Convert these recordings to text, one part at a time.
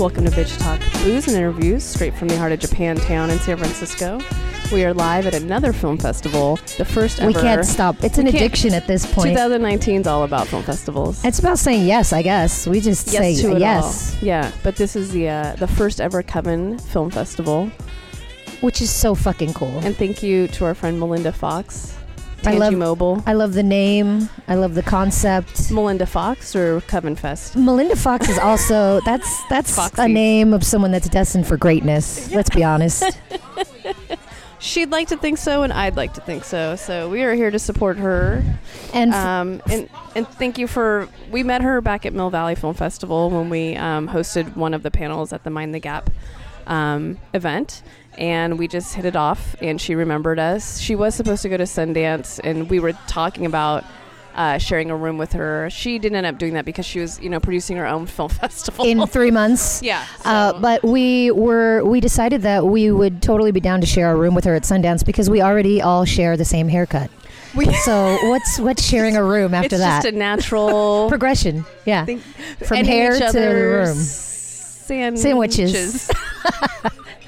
Welcome to Bitch Talk Booze and Interviews, straight from the heart of Japantown in San Francisco. We are live at another film festival, the first ever. We can't stop. It's an addiction at this point. 2019 is all about film festivals. It's about saying yes, I guess. We just say yes to it yes, all. Yeah, but this is the uh, the first ever Coven Film Festival, which is so fucking cool. and thank you to our friend Melinda Fox, I love- Mobile. I love the name. I love the concept. Melinda Fox or Coven Fest? Melinda Fox is also that's that's Foxy. a name of someone that's destined for greatness. Let's be honest. She'd like to think so, and I'd like to think so. So we are here to support her. And f- Um, and and thank you for we met her back at Mill Valley Film Festival when we um, hosted one of the panels at the Mind the Gap um, event, and we just hit it off. And she remembered us. She was supposed to go to Sundance, and we were talking about. Uh, sharing a room with her. She didn't end up doing that because she was, you know, producing her own film festival. in three months. yeah. Uh, but we were we decided that we would totally be down to share a room with her at Sundance because we already all share the same haircut. we, So what's what's sharing a room after it's that? It's just a natural Progression. Yeah. thing. From hair to room. Sandwiches. Sandwiches.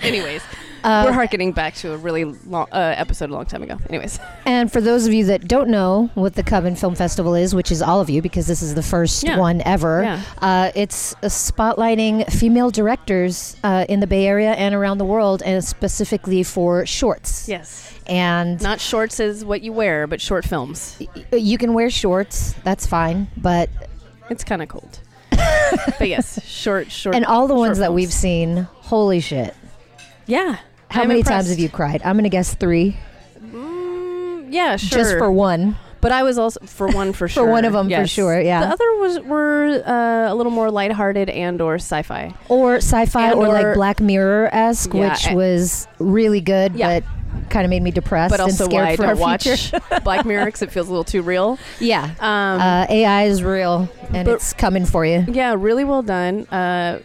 Anyways, Uh, we're harkening back to a really long uh, episode a long time ago. Anyways, And for those of you that don't know what the Coven Film Festival is, which is all of you because this is the first Yeah. one ever, Yeah. uh, it's spotlighting female directors uh, in the Bay Area and around the world, and specifically for shorts. yes, And not shorts is what you wear, but short films. y- you can wear shorts, that's fine, but It's kind of cold. but yes, short, short. and all the ones that films. we've seen, holy shit! yeah. How I'm many impressed. times have you cried? I'm gonna guess three, Mm, yeah, sure. just for one. but I was also for one for sure. For one of 'em for yes. sure, yeah. The other was were uh, a little more lighthearted and or sci-fi. or sci-fi And or, or- like Black Mirror esque, Yeah, which I- was really good, Yeah. but kind of made me depressed But also and scared I for don't our watch future. Black Mirror because it feels a little too real. yeah, Um, uh, AI is real and but- it's coming for you. Yeah, really well done. Uh,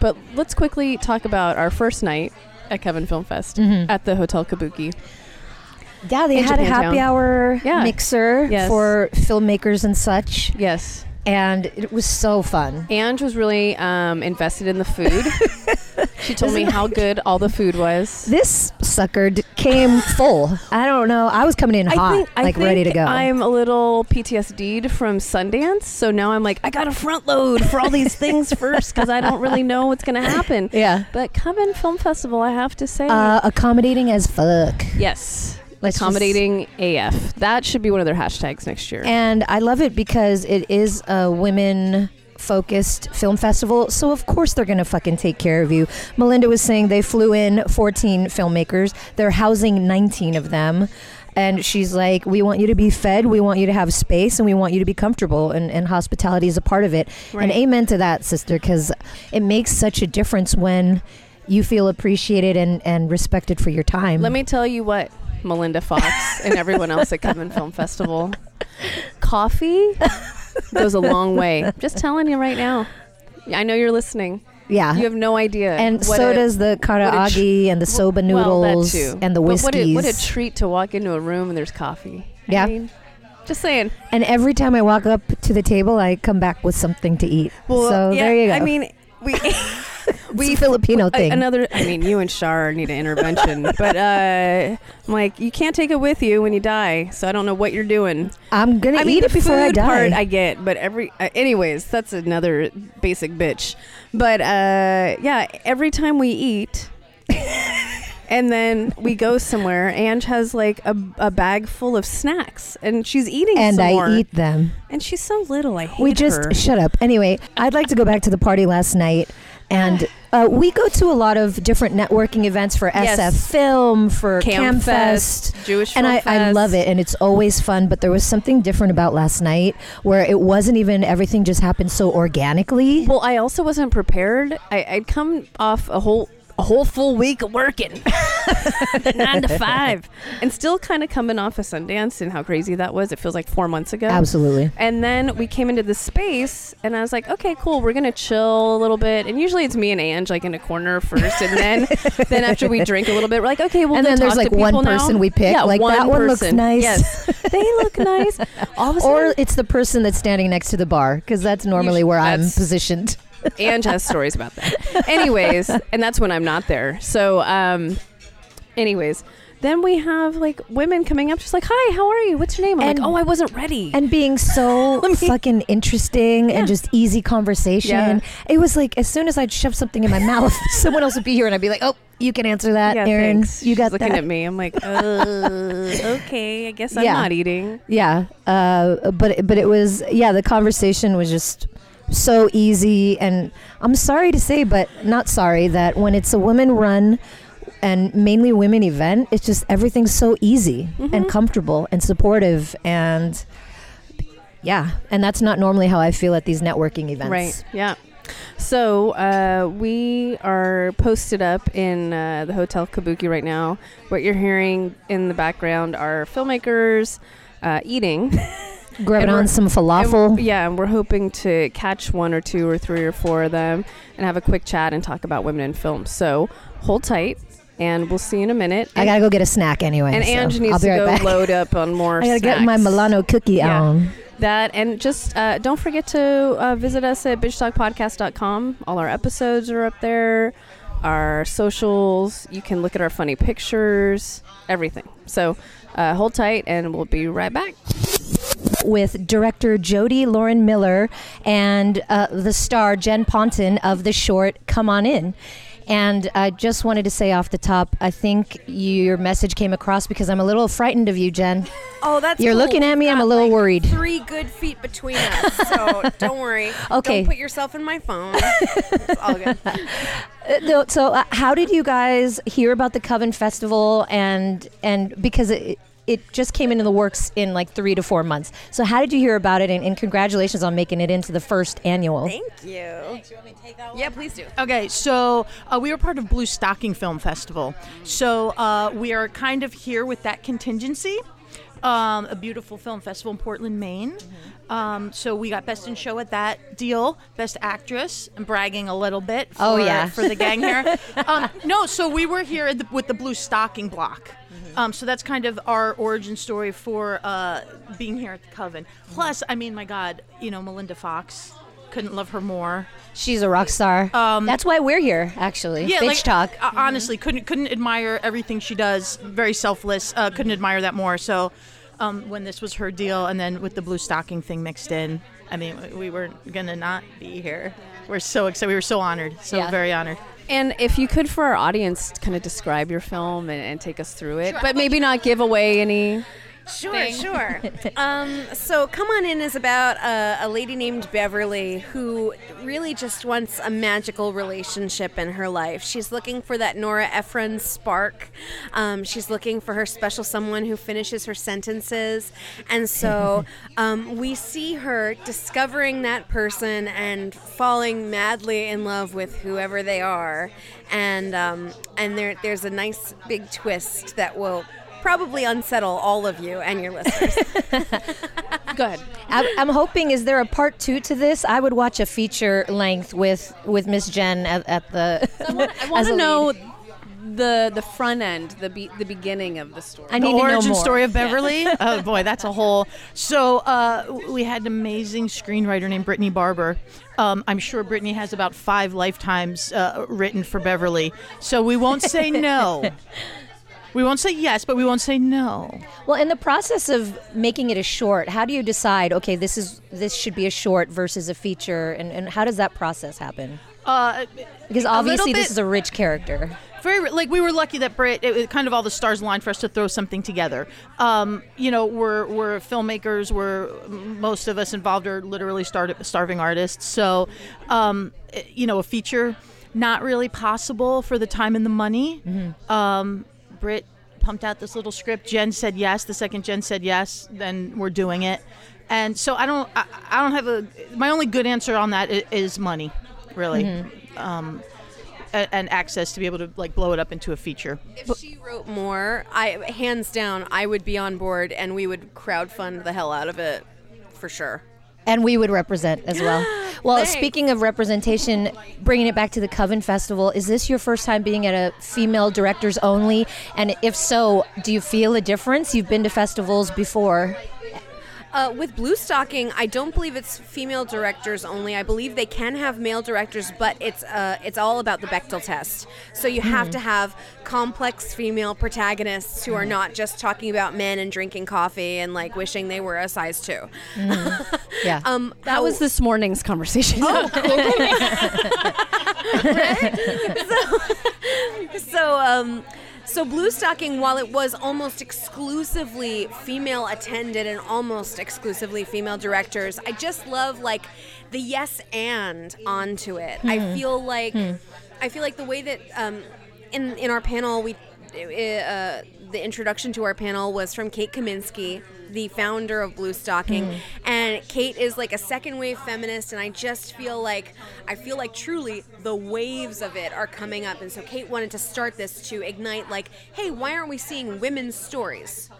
but let's quickly talk about our first night at Coven Film Fest Mhm. at the Hotel Kabuki. Yeah, they had a happy hour Yeah. mixer Yes. for filmmakers and such, Yes. And it was so fun. Ange was really um, invested in the food. she told me how good all the food was. This sucker d- came full. I don't know. I was coming in hot, like ready to go. I'm a little PTSD'd from Sundance, so now I'm like, I got to front load for all these things first because I don't really know what's going to happen. yeah, But Coven Film Festival, I have to say, uh, accommodating as fuck. yes, Let's accommodating AF. That should be one of their hashtags next year. And I love it because it is a women focused film festival. So of course they're going to fucking take care of you. Melinda was saying they flew in 14 filmmakers. They're housing 19 of them. And she's like, we want you to be fed, we want you to have space, and we want you to be comfortable. And, and hospitality is a part of it. Right. And amen to that, sister, because it makes such a difference when you feel appreciated and, and respected for your time. Let me tell you what, Melinda Fox and everyone else at Coven Film Festival. Coffee goes a long way. Just telling you right now. I know you're listening. yeah. You have no idea. and what so a- does the karaage and the soba well, noodles too. and the whiskeys. what a, what a treat to walk into a room and there's coffee. I Yeah. mean, just saying. and every time I walk up to the table, I come back with something to eat. so yeah, there you go. I mean, we a Filipino thing. another. I mean, you and Shar need an intervention, but uh, I'm like, you can't take it with you when you die. So I don't know what you're doing. I'm gonna I eat mean, it before I die. part I get, but every uh, anyways, that's another basic bitch. But uh, yeah, every time we eat, and then we go somewhere, Ange has like a, a bag full of snacks, and she's eating and I more. eat them. and she's so little. I hate We just her. shut up. Anyway, I'd like to go back to the party last night. And uh, we go to a lot of different networking events for SF Yes. Film, for Cam CAAMFest. Fest, Jewish and Film I, I love it and it's always fun but there was something different about last night where it wasn't even everything just happened so organically Well, I also wasn't prepared. I, I'd come off a whole a whole full week of working, nine to five, and still kind of coming off of Sundance and how crazy that was. It feels like four months ago. absolutely And then we came into the space, and I was like, okay, cool, we're gonna chill a little bit. And usually it's me and Ange like in a corner first, and then then after we drink a little bit, we're like, okay, we'll And go then there's, like, one now. person we pick, Yeah, like, that one looks person. nice. Yes, they look nice. All of a sudden, or it's the person that's standing next to the bar because that's normally where I'm positioned Ange has stories about that. Anyways, and that's when I'm not there. So, um, anyways, then we have like women coming up, just like, "Hi, how are you? What's your name?" I'm And- like, "Oh, I wasn't ready." and being so me- fucking interesting and just easy conversation. Yeah. It was like as soon as I'd shove something in my mouth, someone else would be here, and I'd be like, "Oh, you can answer that, yeah, Aaron. thanks. You got She's looking that." at me. I'm like, uh, okay, I guess I'm Yeah. not eating. Yeah, uh, but but it was yeah. The conversation was just so easy, and I'm sorry to say, but not sorry that when it's a women run and mainly women event, it's just everything's so easy Mm-hmm. and comfortable and supportive and. Yeah, and that's not normally how I feel at these networking events. Right. Yeah. So uh, we are posted up in uh, the Hotel Kabuki right now. What you're hearing in the background are filmmakers uh, eating. Grabbing And on some And- falafel. yeah, and we're hoping to catch one or two or three or four of them and have a quick chat and talk about women in film. So hold tight, and we'll see you in a minute. I gotta go get a snack anyway. and so Ange I'll needs to right go back. load up on more. I gotta get my. Milano cookie Yeah. on. that and just uh, don't forget to uh, visit us at bitchtalkpodcast.com all our episodes are up there our socials you can look at our funny pictures everything so uh, hold tight and we'll be right back with director Jody Lauren Miller and uh, the star Jen Ponton of the short Come On In. And I just wanted to say off the top, I think your message came across because I'm a little frightened of you, Jen. Oh, that's You're cool. looking at me, I'm a little like, worried. Three good feet between us, so don't worry. Okay. Don't put yourself in my phone. It's all good. Uh, so, uh, how did you guys hear about the Coven Festival? And and because it, it just came into the works in like three to four months. So, how did you hear about it? And, and congratulations on making it into the first annual. Thank you. Yeah, please do. Okay, so uh, we were part of Blue Stocking Film Festival. So uh, we are kind of here with that contingency. Um, a beautiful film festival in Portland, Maine. Um, so we got best in show at that deal, best actress. I'm bragging a little bit. For, Oh, yeah. for the gang here. um, no, so we were here at the, with the Blue Stocking block. Um, so that's kind of our origin story for uh, being here at the Coven. Plus, I mean, my God, you know, Melinda Fox. Couldn't love her more. She's a rock star. Um, That's why we're here, actually. Yeah, Bitch like, talk. uh, honestly, couldn't couldn't admire everything she does. Very selfless. Uh, couldn't admire that more. So, um, when this was her deal, and then with the blue stocking thing mixed in, I mean, we weren't gonna not be here. We're so excited. We were so honored. So Yeah. very honored. And if you could for our audience kind of describe your film and, and take us through it but maybe not give away any Sure, sure. um, so, Come On In is about a, a lady named Beverly who really just wants a magical relationship in her life. She's looking for that Nora Ephron spark. Um, she's looking for her special someone who finishes her sentences. And so, um, we see her discovering that person and falling madly in love with whoever they are. And, um, and there, there's a nice big twist that will probably unsettle all of you and your listeners. good I'm, I'm hoping. Is there a part two to this? I would watch a feature length with with Miss Jen at, at the. i want as to know the the front end the be- the beginning of the story I the need to know origin more. story of Beverly. oh boy, that's a whole. So uh, we had an amazing screenwriter named Brittany Barber. Um, I'm sure Brittany has about five lifetimes uh, written for Beverly. So we won't say no. We won't say yes, but we won't say no. Well, in the process of making it a short, how do you decide? Okay, this is this should be a short versus a feature, and, and how does that process happen? Uh, Because obviously this is a rich character. very like we were lucky that Brit it, it kind of all the stars aligned for us to throw something together. Um, you know, we're we're filmmakers. We're most of us involved are literally started starving artists. So, um, eh, you know, a feature not really possible for the time and the money. Um, Brit pumped out this little script. Jen said yes. The second Jen said yes, then we're doing it. And so I don't I, I don't have a my only good answer on that is i- is money, really. Um, a- and access to be able to like blow it up into a feature. if she wrote more, I hands down, I would be on board and we would crowdfund the hell out of it for sure. And we would represent as well. Well, Thanks. speaking of representation, bringing it back to the Coven Festival, is this your first time being at a female directors only? And if so, do you feel a difference? You've been to festivals before. Uh, with Blue Stocking, I don't believe it's female directors only. I believe they can have male directors, but it's uh, it's all about the Bechdel test. So you have to have complex female protagonists who are not just talking about men and drinking coffee and like wishing they were a size two. Yeah. Um, That how- was this morning's conversation. Oh so um so blue stocking while it was almost exclusively female attended and almost exclusively female directors i just love like the yes and onto it. I feel like i feel like the way that um in in our panel we uh, the introduction to our panel was from Kate Kaminski, the founder of Blue Stocking, hmm. and Kate is like a second wave feminist, and I just feel like I feel like truly the waves of it are coming up, and so Kate wanted to start this to ignite like, hey, why aren't we seeing women's stories?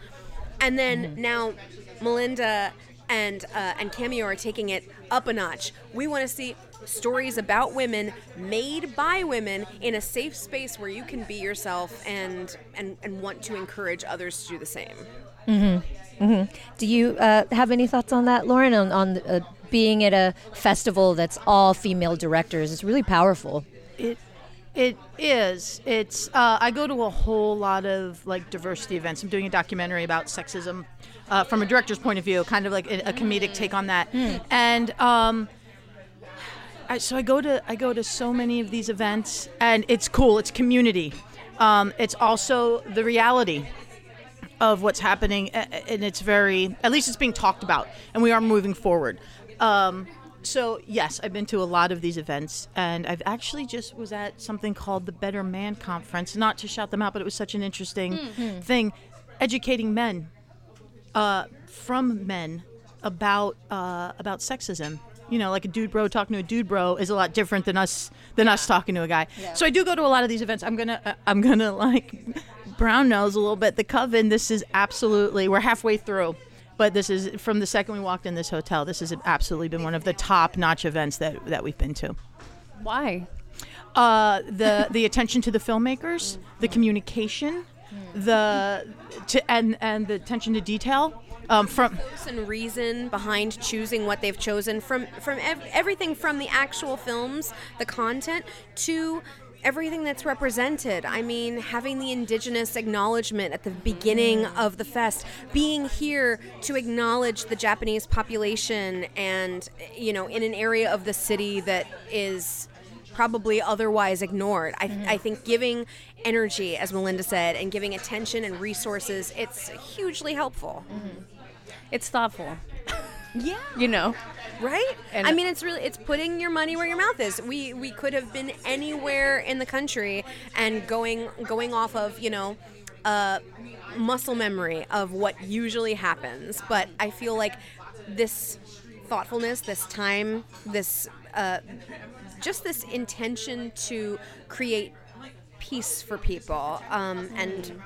And then hmm. now Melinda and uh, and Cameo are taking it up a notch. We want to see stories about women made by women in a safe space where you can be yourself and and, and want to encourage others to do the same. Mm-hmm. Do you uh, have any thoughts on that, Lauren? On, on uh, being at a festival that's all female directors, it's really powerful. It it is. It's uh, I go to a whole lot of like diversity events. I'm doing a documentary about sexism uh, from a director's point of view, kind of like a, a comedic take on that. And um, I, so I go to I go to so many of these events, and it's cool. It's community. Um, it's also the reality of what's happening, and it's very at least it's being talked about, and we are moving forward. Um, so yes, I've been to a lot of these events, and I've actually just was at something called the Better Man Conference. Not to shout them out, but it was such an interesting thing, educating men uh, from men about uh, about sexism. You know, like a dude bro talking to a dude bro is a lot different than us than us talking to a guy. So I do go to a lot of these events. I'm gonna uh, I'm gonna like brown nose a little bit. The coven. This is absolutely we're halfway through. But this is from the second we walked in this hotel. This has absolutely been one of the top-notch events that, that we've been to. Why? Uh, the the attention to the filmmakers, the communication, the to and and the attention to detail um, from and reason behind choosing what they've chosen from from ev- everything from the actual films, the content to everything that's represented. I mean, having the indigenous acknowledgement at the beginning of the fest, being here to acknowledge the Japanese population and you know, in an area of the city that is probably otherwise ignored. I, mm-hmm. I think giving energy, as Melinda said, and giving attention and resources, it's hugely helpful. Mm-hmm. It's thoughtful. Yeah. You know. Right? And- I mean, it's really it's putting your money where your mouth is. We we could have been anywhere in the country and going going off of you know. Uh, muscle memory of what usually happens, but I feel like this thoughtfulness, this time, this uh, just this intention to create peace for people, um, and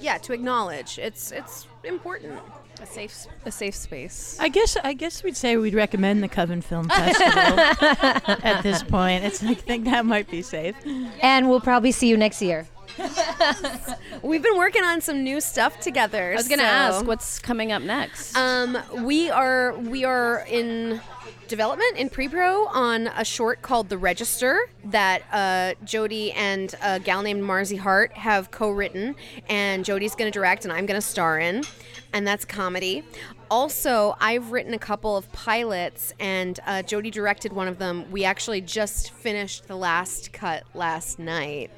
yeah, to acknowledge it's it's important. A safe a safe space. I guess I guess we'd say we'd recommend the Coven Film Festival at this point. It's I think that might be safe. And we'll probably see you next year. We've been working on some new stuff together. I was gonna so- ask what's coming up next. Um, we are we are in development in pre-pro on a short called The Register that uh, Jody and a gal named Marzi Hart have co-written, and Jody's going to direct, and I'm going to star in, and that's comedy. Also, I've written a couple of pilots, and uh, Jody directed one of them. We actually just finished the last cut last night.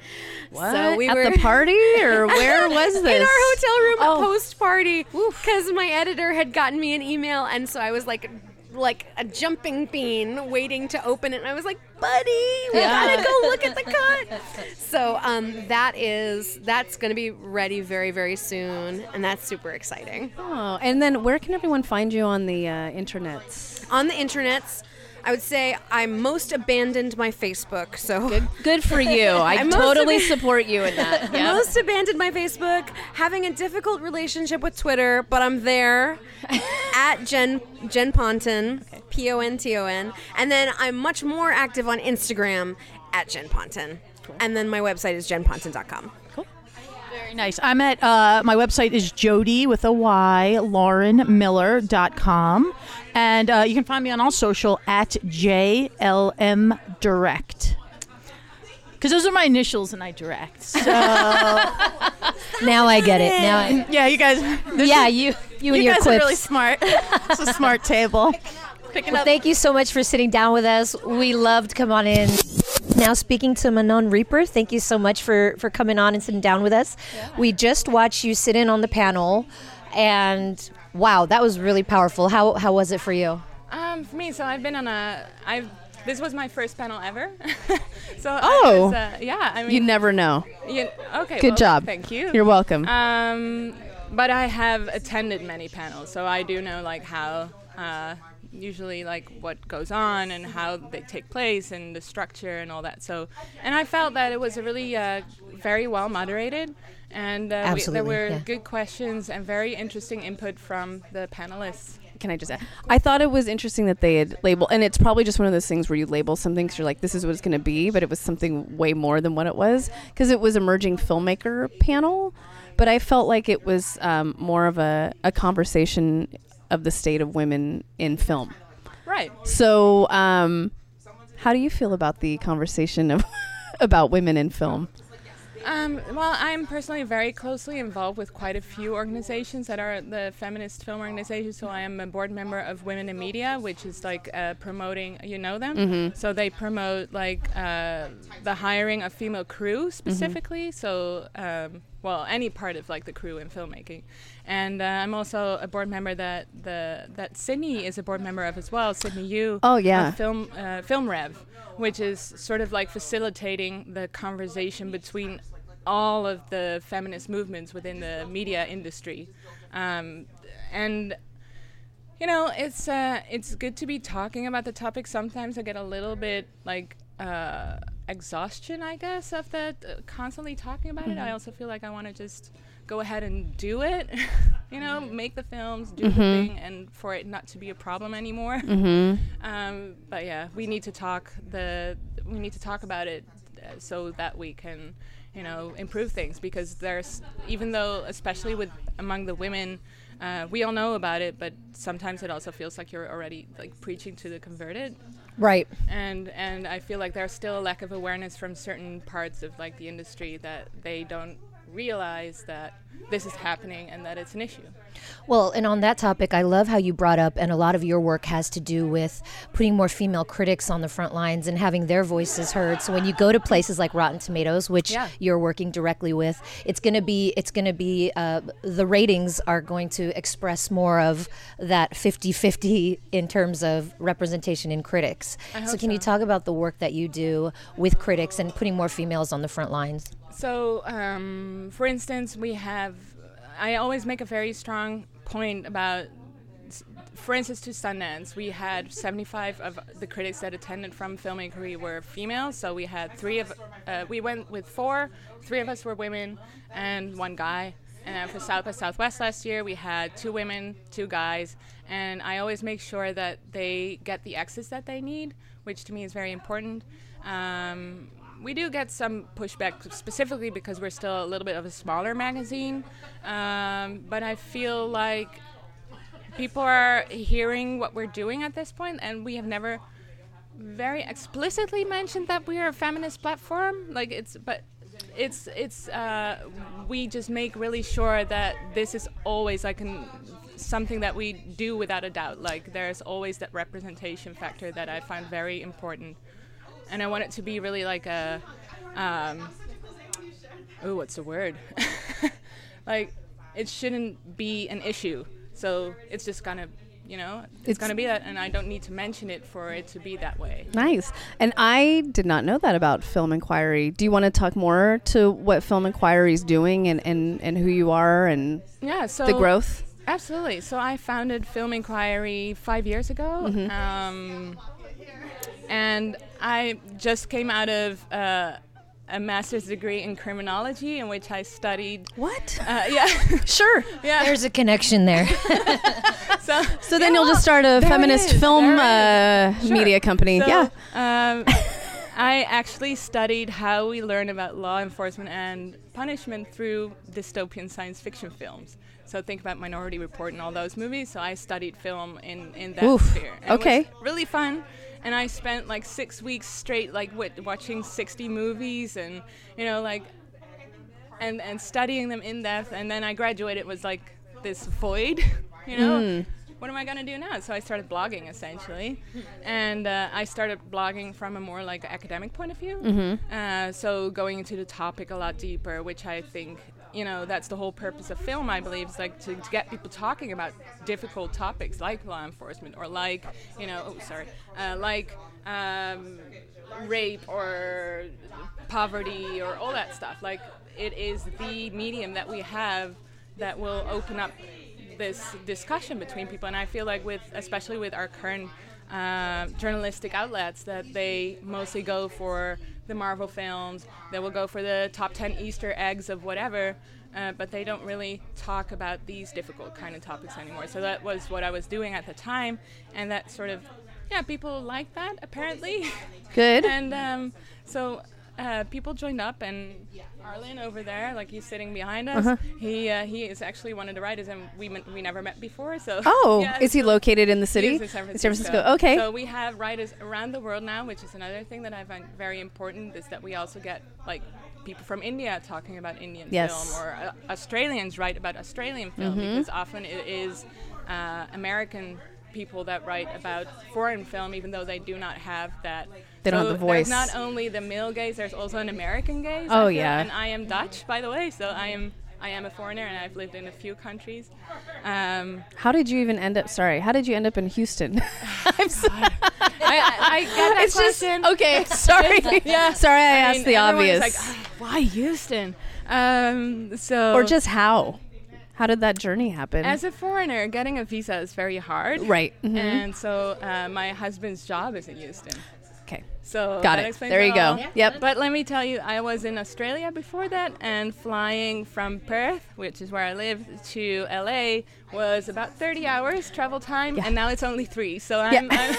what? So we At were the party or where was this? in our hotel room Oh. post party because my editor had gotten me an email and so I was like like a jumping bean waiting to open it and I was like buddy we Yeah. gotta go look at the cut so um, that is that's gonna be ready very very soon and that's super exciting Oh, and then where can everyone find you on the uh, internets? on the internets I would say I most abandoned my Facebook so Good, good for you. I I'm totally it- support you in that. I Yeah. most abandoned my Facebook, having a difficult relationship with Twitter, but I'm there at Jen Jen Ponton, P O N T O N, and then I'm much more active on Instagram at Jen Ponton, and then my website is jenponton.com. Very nice. I'm at uh, my website is Jody with a Y, laurenmiller.com. And uh, you can find me on all social at JLM Direct. Because those are my initials and I direct. So, Now I get it. Now, I, yeah, you guys. yeah, is- you, you and your guys quips. are really smart. it's a smart table. Picking Well, up. thank you so much for sitting down with us. We loved come on in. Now speaking to Manon Reaper, thank you so much for for coming on and sitting down with us. We just watched you sit in on the panel, and wow, that was really powerful. How how was it for you? Um, for me, so I've been on a. I've. This was my first panel ever. so I Oh. was, uh, yeah. I mean, You never know. you- okay. Good well, job. Thank you. You're welcome. Um, but I have attended many panels, so I do know like how. Uh, usually like what goes on and how they take place and the structure and all that so and i felt that it was a really uh, very well moderated and uh, we, there were yeah. good questions and very interesting input from the panelists Can I just add? I thought it was interesting that they had labeled, and it's probably just one of those things where you label something because you're like, this is what it's going to be, but it was something way more than what it was because it was emerging filmmaker panel. But I felt like it was um, more of a, a conversation of the state of women in film. right So, um, how do you feel about the conversation of about women in film? Um, well, I'm personally very closely involved with quite a few organizations that are the feminist film organizations. So I am a board member of Women in Media, which is like uh, promoting. You know them. So they promote like uh, the hiring of female crew specifically. So um, well, any part of like the crew in filmmaking. And uh, I'm also a board member that the that Sydney is a board member of as well. Sydney you Oh, yeah. Film uh, Film Rev, which is sort of like facilitating the conversation between all of the feminist movements within the media industry, um, and you know it's uh, it's good to be talking about the topic. Sometimes I get a little bit like uh, exhaustion, I guess, of that uh, constantly talking about it. I also feel like I want to just go ahead and do it, you know, make the films, do the thing, and for it not to be a problem anymore. Um, but yeah, we need to talk the we need to talk about it uh, so that we can, you know, improve things because there's even though especially with among the women. Uh, we all know about it, but sometimes it also feels like you're already like preaching to the converted, Right. and and I feel like there's still a lack of awareness from certain parts of like the industry that they don't realize that this is happening and that it's an issue. Well, and on that topic, I love how you brought up, and a lot of your work has to do with putting more female critics on the front lines and having their voices heard. So when you go to places like Rotten Tomatoes, which Yeah. you're working directly with, it's going to be it's going to be uh, the ratings are going to express more of that 50-50 in terms of representation in critics. so can you talk about the work that you do with critics and putting more females on the front lines? So, um, for instance, we have. I always make a very strong point about. For instance, to Sundance, we had 75 of the critics that attended from Film Inquiry were female. So we had three of. Uh, we went with four. Three of us were women, and one guy. And for South by Southwest last year, we had two women, two guys, and I always make sure that they get the access that they need, which to me is very important. Um, we do get some pushback specifically because we're still a little bit of a smaller magazine, um, but I feel like people are hearing what we're doing at this point, and we have never very explicitly mentioned that we are a feminist platform. Like it's, but it's it's uh, we just make really sure that this is always like an something that we do without a doubt. Like there's always that representation factor that I find very important, and I want it to be really like a, um, oh, what's the word? like it shouldn't be an issue. So it's just gonna, you know, it's, It's- gonna be that, and I don't need to mention it for it to be that way. Nice. And I did not know that about Film Inquiry. Do you want to talk more to what Film Inquiry is doing and, and, and who you are and Yeah. So the growth? Absolutely. So I founded Film Inquiry five years ago, um, and I just came out of uh, a master's degree in criminology, in which I studied. What? Uh, yeah, Sure. yeah. There's a connection there. so So then you'll just start a feminist film uh, Sure. media company. So, yeah. Um, I actually studied how we learn about law enforcement and punishment through dystopian science fiction films. So think about Minority Report and all those movies. So I studied film in, in that Oof. sphere. And it Okay. was really fun. And I spent like six weeks straight, like watching 60 movies and, you know, like, and, and studying them in depth. And then I graduated it was like this void, you know? What am I gonna do now? So I started blogging essentially, and uh, I started blogging from a more like academic point of view. Uh, so going into the topic a lot deeper, which I think you know that's the whole purpose of film. I believe is like to, to get people talking about difficult topics like law enforcement or like you know oh sorry uh, like um, rape or poverty or all that stuff. Like it is the medium that we have that will open up this discussion between people. And I feel like with especially with our current uh, journalistic outlets that they mostly go for the Marvel films. They will go for the top 10 Easter eggs of whatever. Uh, but they don't really talk about these difficult kind of topics anymore. So that was what I was doing at the time, and that sort of, yeah, people like that apparently. Good. and um, so uh, people joined up, and Arlen over there, like he's sitting behind us, Uh-huh. he uh, he is actually one of the writers, and we we never met before. So Oh, yeah, is he so- located in the he city? in San In Francisco. Okay. So we have writers around the world now, which is another thing that I find very important is that we also get like people from India talking about Indian Yes. Mm-hmm. film or uh, Australians write about Australian film because often it is uh, American people that write about foreign film even though they do not have that They don't So have the voice. There's not only the male gaze, there's also an American gaze. Oh, yeah. And I am Dutch, by the way, so I am I am a foreigner and I've lived in a few countries. Um, How did you even end up? Sorry, how did you end up in Houston? I'm sorry. I, I, I it's just question. okay. Sorry. Yeah. Sorry, I, I asked mean, the obvious. Like, "Ah, why Houston? Um, so or just how? How did that journey happen? as a foreigner, getting a visa is very hard. right. mhm. And so uh, my husband's job is in Houston. So Got that it. There you go. all. Yep. But let me tell you, I was in Australia before that, and flying from Perth, which is where I live, to LA was about 30 hours travel time, and now it's only three. So I'm, I'm,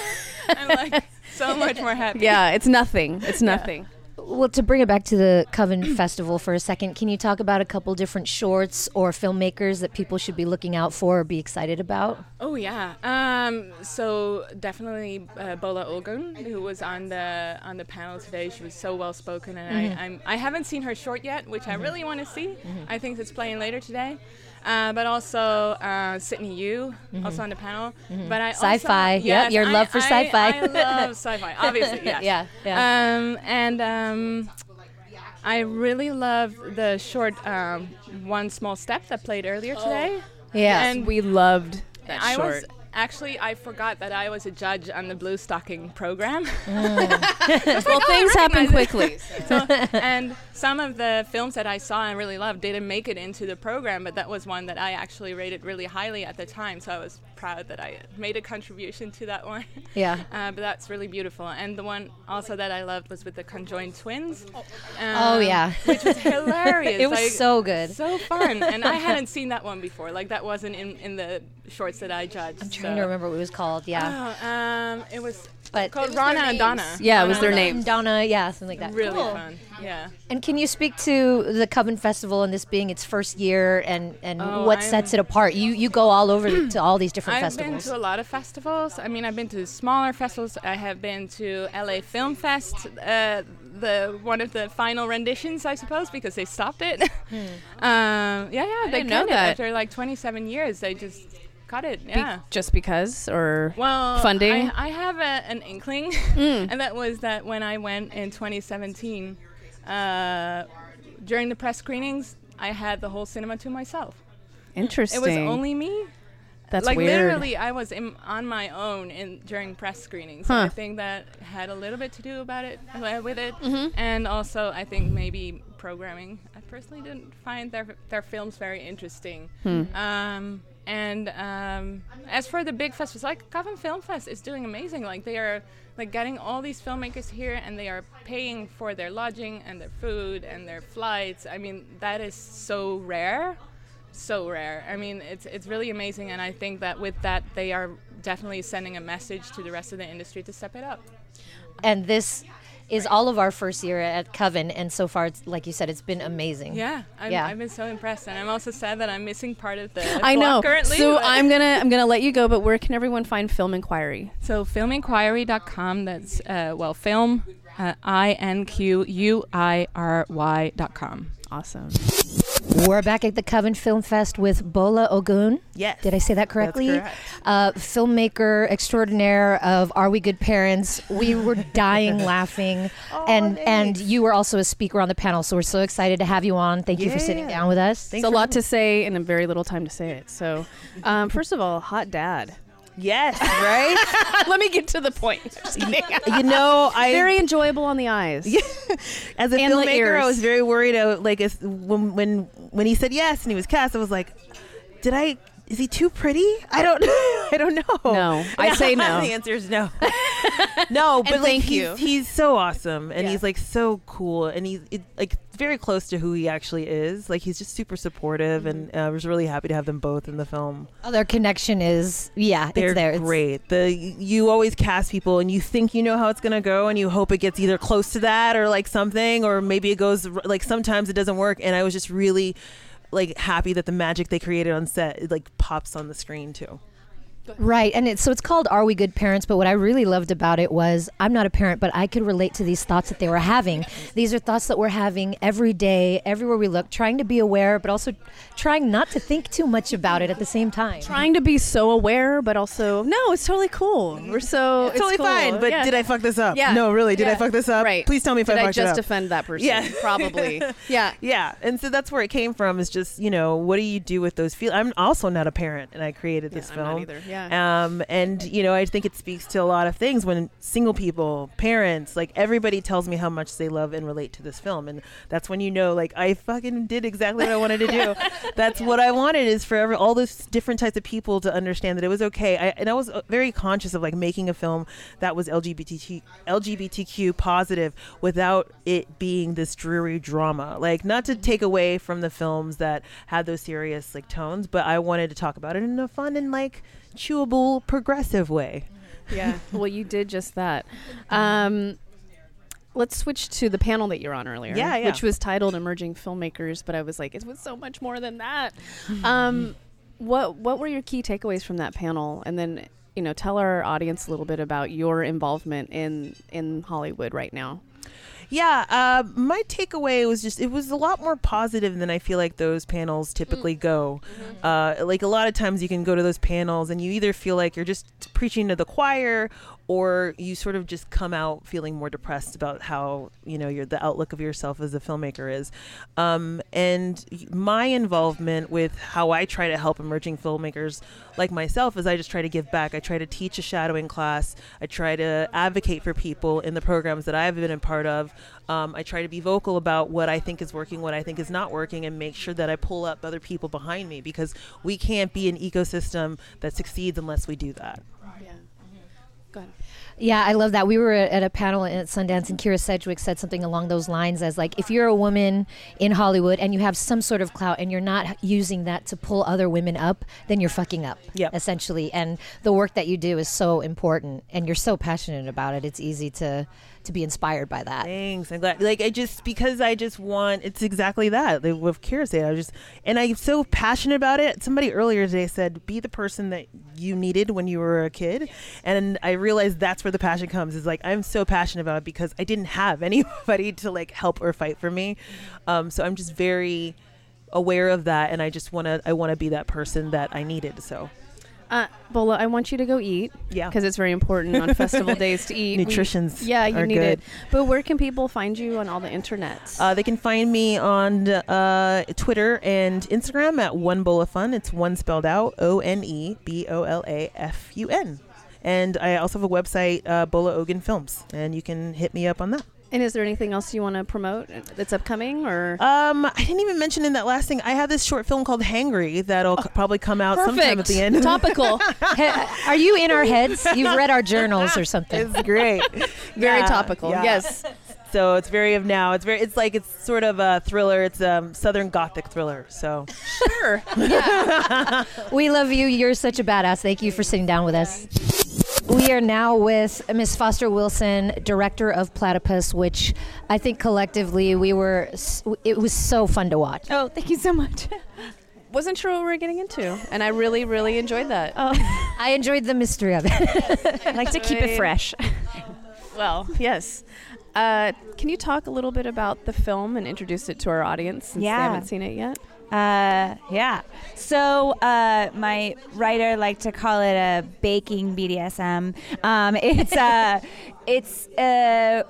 I'm like so much more happy. Yeah, it's nothing. It's nothing. Well, to bring it back to the Coven Festival for a second, can you talk about a couple different shorts or filmmakers that people should be looking out for or be excited about? Oh yeah. Um, so definitely uh, Bola Ogun, who was on the on the panel today. She was so well spoken, and I I'm, I haven't seen her short yet, which I really want to see. I think it's playing later today. Uh, but also uh, Sydney Yu, also on the panel. But I Sci-fi. also, Yep, your I- love for I- sci-fi. I love sci-fi, obviously. Yes. Yeah, yeah. Um, and um, I really love the short um, "One Small Step" that played earlier today. Yeah. And We loved that I short. was actually I forgot that I was a judge on the Blue Stocking program. well, oh, things happen quickly. so, and some of the films that I saw and really loved didn't make it into the program, but that was one that I actually rated really highly at the time. So I was proud that I made a contribution to that one. Yeah. Uh, but that's really beautiful. And the one also that I loved was with the conjoined twins. Oh, um, yeah. which was hilarious. It was like, so good. so fun. And I hadn't seen that one before. Like that wasn't in, in the shorts that I judged. I'm trying to remember what it was called. Yeah. Oh, um, it was But called Rana and Donna. Yeah, it was their and names. Donna, yeah, something like that. Really Cool. fun. Yeah. And can you speak to the Coven Festival and this being its first year and, and Oh, what I'm- sets it apart? You you go all over to all these different festivals. I've been to a lot of festivals. I mean, I've been to smaller festivals. I have been to LA Film Fest, uh, the one of the final renditions, I suppose, because they stopped it. um, yeah, yeah, they know cut it that. after like 27 years. They just cut it. Be- Yeah. just because, or Well, Funding? I, I have a, an inkling, Mm. and that was that when I went in 2017, uh, during the press screenings, I had the whole cinema to myself. interesting. It was only me. That's like weird. literally, I was in, on my own in during press screenings. So I think that had a little bit to do about it uh, with it, Mm-hmm. and also I think maybe programming. I personally didn't find their their films very interesting. Hmm. Um, and um, as for the big festivals, like Coven Film Fest is doing amazing. Like they are like getting all these filmmakers here, and they are paying for their lodging and their food and their flights. I mean, that is so rare so rare. I mean, it's it's really amazing, and I think that with that, they are definitely sending a message to the rest of the industry to step it up. and this is all of our first year at Coven, and so far, it's like you said, it's been amazing. Yeah, I'm, Yeah. I've been so impressed, and I'm also sad that I'm missing part of the. I know. Currently, so I'm gonna I'm gonna let you go. But where can everyone find Film Inquiry? So filminquiry.com. That's uh, well, film uh, i n q u i r y dot com. Awesome. We're back at the Coven Film Fest with Bola Ogun. Yes. Did I say that correctly? correct. Uh, filmmaker extraordinaire of Are We Good Parents? We were dying laughing, and and you were also a speaker on the panel. So we're so excited to have you on. Thank you for sitting down with us. It's a lot to say and a very little time to say it. So, um, first of all, hot dad. Yes, right? let me get to the point. You know, I very enjoyable on the eyes. as a and filmmaker, I was very worried. I, like when when when he said yes and he was cast, I was like, did I? Is he too pretty? I don't. I don't know. No. I say no. the answer is no. no, but like thank he's, you. he's so awesome, and Yeah. he's like so cool, and he's it, like very close to who he actually is. Like he's just super supportive, and uh, I was really happy to have them both in the film. Oh, their connection is yeah, They're it's there. It's- great. The you always cast people and you think you know how it's gonna go, and you hope it gets either close to that or like something, or maybe it goes like sometimes it doesn't work. And I was just really like happy that the magic they created on set like pops on the screen too. Right, and it's so it's called "Are We Good Parents?" But what I really loved about it was I'm not a parent, but I could relate to these thoughts that they were having. These are thoughts that we're having every day, everywhere we look, trying to be aware, but also trying not to think too much about it at the same time. Trying to be so aware, but also no, it's totally cool. We're so It's totally cool. fine. But Yeah. did I fuck this up? Yeah. No, really. Did I fuck this up? Right. Please tell me if Did I I just it up. offend that person? Yeah. probably. Yeah. Yeah, and so that's where it came from. Is just you know what do you do with those feelings? I'm also not a parent, and I created this I'm film. Yeah. Um, and you know, I think it speaks to a lot of things when single people, parents, like everybody tells me how much they love and relate to this film, and that's when you know, like I fucking did exactly what I wanted to do. that's what I wanted is for every, all those different types of people to understand that it was okay. I, and I was uh, very conscious of like making a film that was LGBTQ LGBTQ positive without it being this dreary drama. Like not to take away from the films that had those serious like tones, but I wanted to talk about it in a fun and like chewable progressive way. Yeah. well, you did just that. Um, let's switch to the panel that you're on earlier. Yeah, yeah. Which was titled "Emerging Filmmakers," but I was like, it was so much more than that. um, what What were your key takeaways from that panel? And then, you know, tell our audience a little bit about your involvement in in Hollywood right now. Yeah, uh, my takeaway was just it was a lot more positive than I feel like those panels typically go. Uh, like a lot of times you can go to those panels and you either feel like you're just preaching to the choir or you sort of just come out feeling more depressed about how you know your the outlook of yourself as a filmmaker is. Um, and my involvement with how I try to help emerging filmmakers like myself is I just try to give back. I try to teach a shadowing class. I try to advocate for people in the programs that I've been a part of. Um, I try to be vocal about what I think is working, what I think is not working, and make sure that I pull up other people behind me because we can't be an ecosystem that succeeds unless we do that. Yeah. Go ahead. Yeah, I love that. We were at a panel at Sundance, and Kyra Sedgwick said something along those lines as like, if you're a woman in Hollywood and you have some sort of clout and you're not using that to pull other women up, then you're fucking up, Yep. essentially. And the work that you do is so important, and you're so passionate about it. It's easy to to be inspired by that. Thanks. I'm glad. Like I just because I just want. It's exactly that. Like with Kyra said, I just and I'm so passionate about it. Somebody earlier today said, "Be the person that you needed when you were a kid," and I realized that's where the passion comes. Is like I'm so passionate about it because I didn't have anybody to like help or fight for me. Um, so I'm just very aware of that, and I just want to. I want to be that person that I needed. So Uh, Bola, I want you to go eat. Yeah. Because it's very important on festival days to eat. We- Nutrition's yeah, you need good. it. But where can people find you on all the internets? Uh, they can find me on uh, Twitter and Instagram at One Bowl of Fun. It's one spelled out O N E B O L A F U N. And I also have a website, uh, Bola Ogun Films, and you can hit me up on that. And is there anything else you want to promote that's upcoming or? Um, I didn't even mention in that last thing. I have this short film called Hangry that'll c- probably come out sometime at the end. Topical. He- Are you in our heads? You've read our journals or something. it's great. very Yeah, topical. yeah. Yes. So it's very of now. It's very. It's like it's sort of a thriller. It's a um, Southern Gothic thriller. So Sure. We love you. You're such a badass. Thank you for sitting down with us. we are now with Miss Foster Wilson, director of Platypus, which I think collectively we were. It was so fun to watch. Oh, thank you so much. Wasn't sure what we were getting into, and I really, really enjoyed that. Oh, I enjoyed the mystery of it. I like to keep it fresh. Well, yes. Uh, can you talk a little bit about the film and introduce it to our audience since Yeah. they haven't seen it yet? Uh, yeah. So uh, my writer liked to call it a baking BDSM. Um, it's uh, it's uh,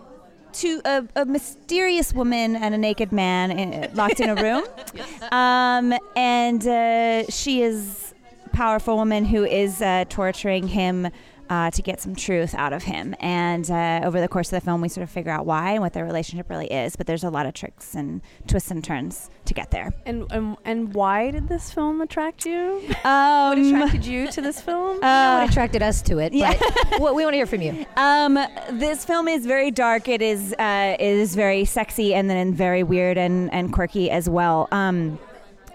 to a, a mysterious woman and a naked man in, locked in a room, um, and uh, she is a powerful woman who is uh, torturing him. Uh, to get some truth out of him. And uh, over the course of the film, we sort of figure out why and what their relationship really is. But there's a lot of tricks and twists and turns to get there. And and, and why did this film attract you? What Um, attracted you to this film? what uh, attracted us to it, yeah. but what we want to hear from you. um, this film is very dark. It is uh, it is very sexy and then very weird and, and quirky as well. Um,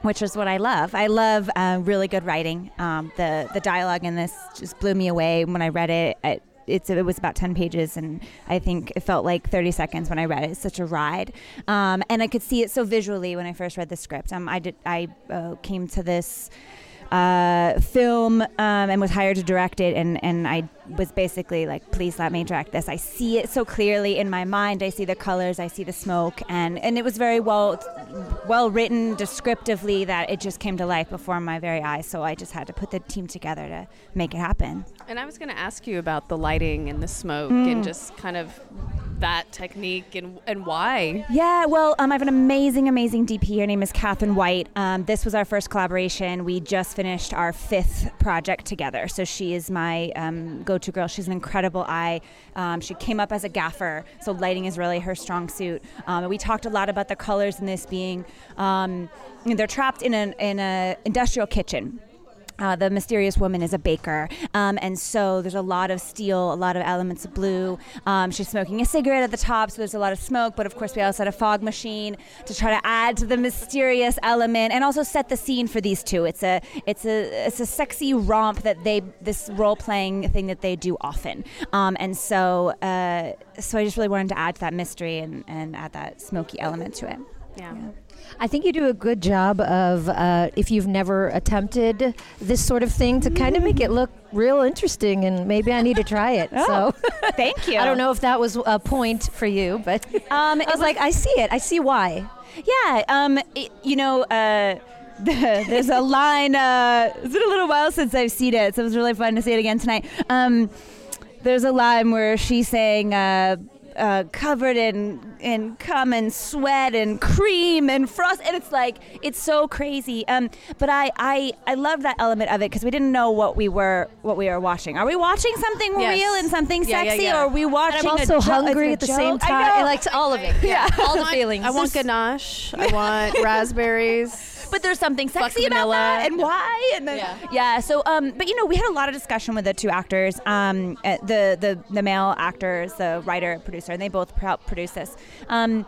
which is what I love. I love uh, really good writing. Um, the the dialogue in this just blew me away when I read it. it it's, it was about 10 pages and I think it felt like 30 seconds when I read it. It's such a ride. Um, and I could see it so visually when I first read the script. Um, I did I uh, came to this uh, film um, and was hired to direct it and, and I was basically like please let me direct this. I see it so clearly in my mind. I see the colors I see the smoke and, and it was very well well written descriptively that it just came to life before my very eyes so I just had to put the team together to make it happen And I was going to ask you about the lighting and the smoke Mm. and just kind of that technique and and why. Yeah, well, um, I have an amazing, amazing DP. Her name is Catherine White. Um, this was our first collaboration. We just finished our fifth project together. So she is my um, go to girl. She's an incredible eye. Um, she came up as a gaffer, so lighting is really her strong suit. Um, and we talked a lot about the colors in this being um, they're trapped in an in a industrial kitchen. Uh, the mysterious woman is a baker, um, and so there's a lot of steel, a lot of elements of blue. Um, she's smoking a cigarette at the top, so there's a lot of smoke. But of course, we also had a fog machine to try to add to the mysterious element and also set the scene for these two. It's a it's a it's a sexy romp that they this role playing thing that they do often. Um, and so uh, so I just really wanted to add to that mystery and, and add that smoky element to it. Yeah. I think you do a good job of, uh, if you've never attempted this sort of thing, to kind of make it look real interesting, and maybe I need to try it. So Thank you. I don't know if that was a point for you, but Um, I was like, I see it. I see why. Yeah, um, it, you know, uh, there's a line. Uh, it's been a little while since I've seen it, so it was really fun to see it again tonight. Um, there's a line where she's saying. Uh, uh, covered in in cum and sweat and cream and frost, and it's like it's so crazy. Um, but I I I love that element of it because we didn't know what we were what we were watching. Are we watching something Yes. real and something Yeah, yeah, sexy, yeah. or are we watching? I'm also jo- hungry a at the joke? same I time. know. I like all of it. Yeah, all the feelings. I want ganache. I want raspberries. But there's something sexy about that and why and then, Yeah. yeah. so um but you know we had a lot of discussion with the two actors um uh, the the the male actors the writer producer and they both helped produce this um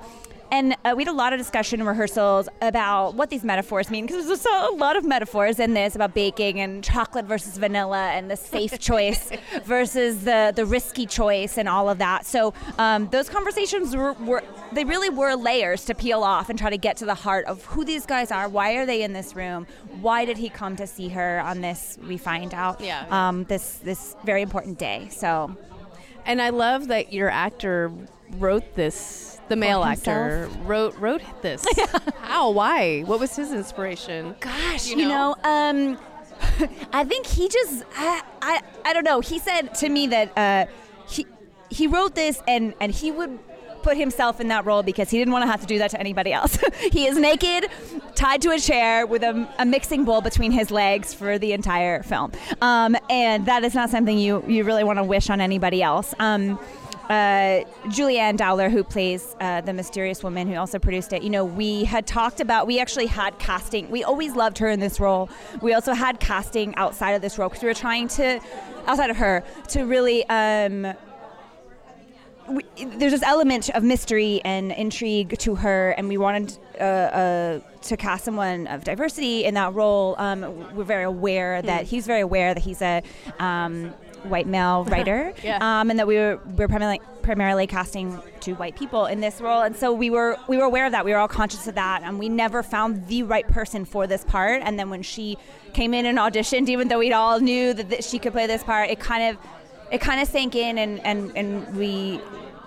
and uh, we had a lot of discussion in rehearsals about what these metaphors mean because there's a lot of metaphors in this about baking and chocolate versus vanilla and the safe choice versus the the risky choice and all of that. So um, those conversations were, were they really were layers to peel off and try to get to the heart of who these guys are. Why are they in this room? Why did he come to see her on this? We find out Yeah. um, this this very important day. So And I love that your actor wrote this. The male actor wrote wrote this. How? Why? What was his inspiration? Gosh, You you, know? know, um, I think he just, I, I, I don't know. He said to me that uh, he he wrote this and and he would put himself in that role because he didn't want to have to do that to anybody else. he is naked, tied to a chair with a, a mixing bowl between his legs for the entire film, um, and that is not something you you really want to wish on anybody else. Um, uh, Julianne Dowler, who plays uh, the mysterious woman who also produced it, you know, we had talked about, we actually had casting. We always loved her in this role. We also had casting outside of this role because we were trying to, outside of her, to really. Um, we, there's this element of mystery and intrigue to her, and we wanted uh, uh, to cast someone of diversity in that role. Um, we're very aware that he's very aware that he's a um, white male writer, Yeah. um, and that we were we were primarily primarily casting two white people in this role, and so we were we were aware of that. We were all conscious of that, and we never found the right person for this part. And then when she came in and auditioned, even though we all knew that, that she could play this part, it kind of it kind of sank in, and and and we.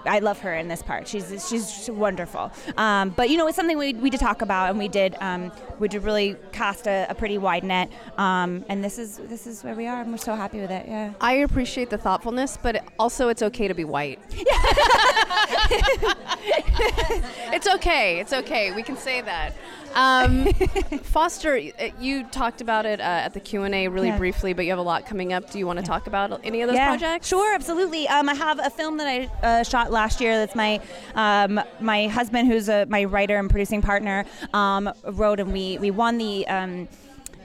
I love her in this part. She's she's wonderful. Um, but you know, it's something we, we did talk about, and we did um, we did really cast a, a pretty wide net. Um, and this is this is where we are, and we're so happy with it. Yeah. I appreciate the thoughtfulness, but also it's okay to be white. it's okay. It's okay. We can say that. Um, Foster, you talked about it uh, at the Q and A really Yeah. briefly, but you have a lot coming up. Do you want to talk about any of those yeah, projects? Sure, absolutely. Um, I have a film that I uh, shot last year. That's my um, my husband, who's a, my writer and producing partner, um, wrote, and we we won the.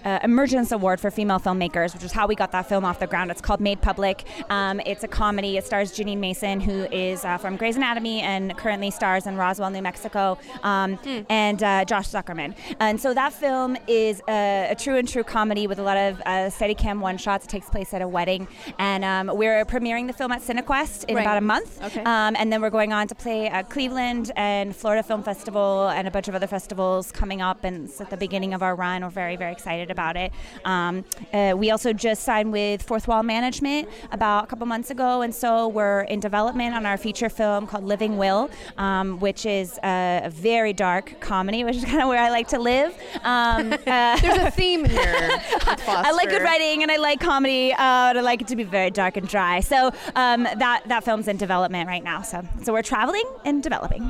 Uh, Emergence Award for Female Filmmakers, which is how we got that film off the ground. It's called Made Public. Um, it's a comedy. It stars Jeanine Mason, who is uh, from Grey's Anatomy and currently stars in Roswell, New Mexico, um, and uh, Josh Zuckerman. And so that film is a, a true and true comedy with a lot of uh, Steadicam one shots. It takes place at a wedding, and um, we're premiering the film at Cinequest in Right. about a month. Okay. Um, and then we're going on to play at Cleveland and Florida Film Festival and a bunch of other festivals coming up. And it's at the beginning of our run. We're very, very excited about it. Um, uh, we also just signed with Fourth Wall Management about a couple months ago. And so we're in development on our feature film called Living Will, um, which is a, very dark comedy, which is kind of where I like to live. Um, uh, There's a theme here. I like good writing and I like comedy, uh, and I like it to be very dark and dry. So um, that that film's in development right now. So so we're traveling and developing.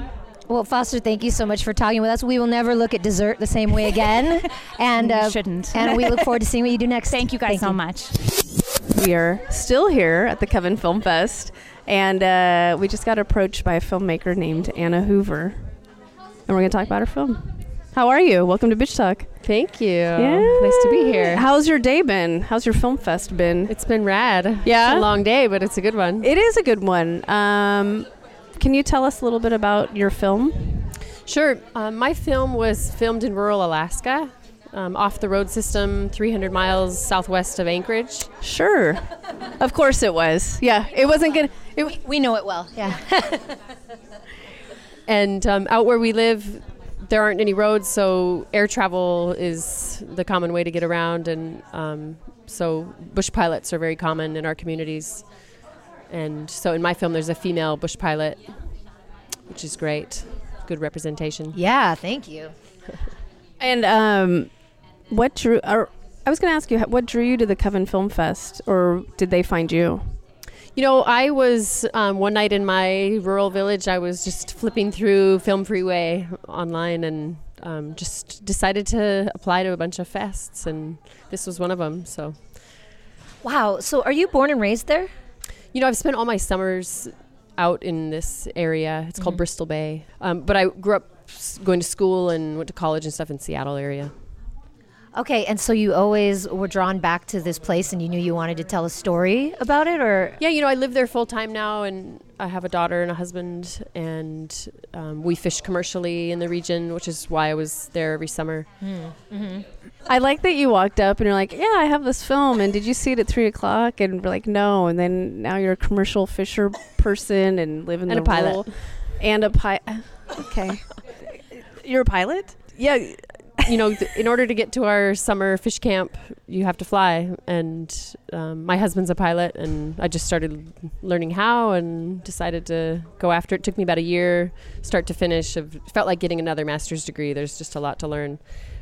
Well, Foster, thank you so much for talking with us. We will never look at dessert the same way again, and uh, Shouldn't. and we look forward to seeing what you do next. Thank you guys so much. We are still here at the Coven Film Fest, and uh, we just got approached by a filmmaker named Anna Hoover, and we're going to talk about her film. How are you? Welcome to Bitch Talk. Thank you. Yeah. Nice to be here. How's your day been? How's your film fest been? It's been rad. Yeah? It's a long day, but it's a good one. It is a good one. Um, can you tell us a little bit about your film? Sure. Um, my film was filmed in rural Alaska, um, off the road system, 300 miles southwest of Anchorage. Sure. of course it was. Yeah, it wasn't good. It, We know it well. Yeah. And um, out where we live, there aren't any roads, so air travel is the common way to get around. And um, so bush pilots are very common in our communities. And so in my film, there's a female bush pilot, which is great. Good representation. yeah. Thank you. and um, what drew? Or, I was going to ask you, what drew you to the Coven Film Fest, or did they find you? You know, I was um, one night in my rural village. I was just flipping through Film Freeway online and um, just decided to apply to a bunch of fests, and this was one of them. So, Wow. So, are you born and raised there? You know, I've spent all my summers out in this area. It's called Bristol Bay, um, but I grew up going to school and went to college and stuff in Seattle area. Okay, and so you always were drawn back to this place, and you knew you wanted to tell a story about it, or Yeah, you know, I live there full time now, and I have a daughter and a husband, and um, we fish commercially in the region, which is why I was there every summer. I like that you walked up and you're like, "Yeah, I have this film." And did you see it at three o'clock? And we're like, "No." And then now you're a commercial fisher person and live in And the a pilot. and a pilot. Okay, you're a pilot. Yeah, you know, th- in order to get to our summer fish camp, you have to fly. And um, my husband's a pilot, and I just started learning how and decided to go after it. Took me about a year, start to finish. Of felt like getting another master's degree. There's just a lot to learn,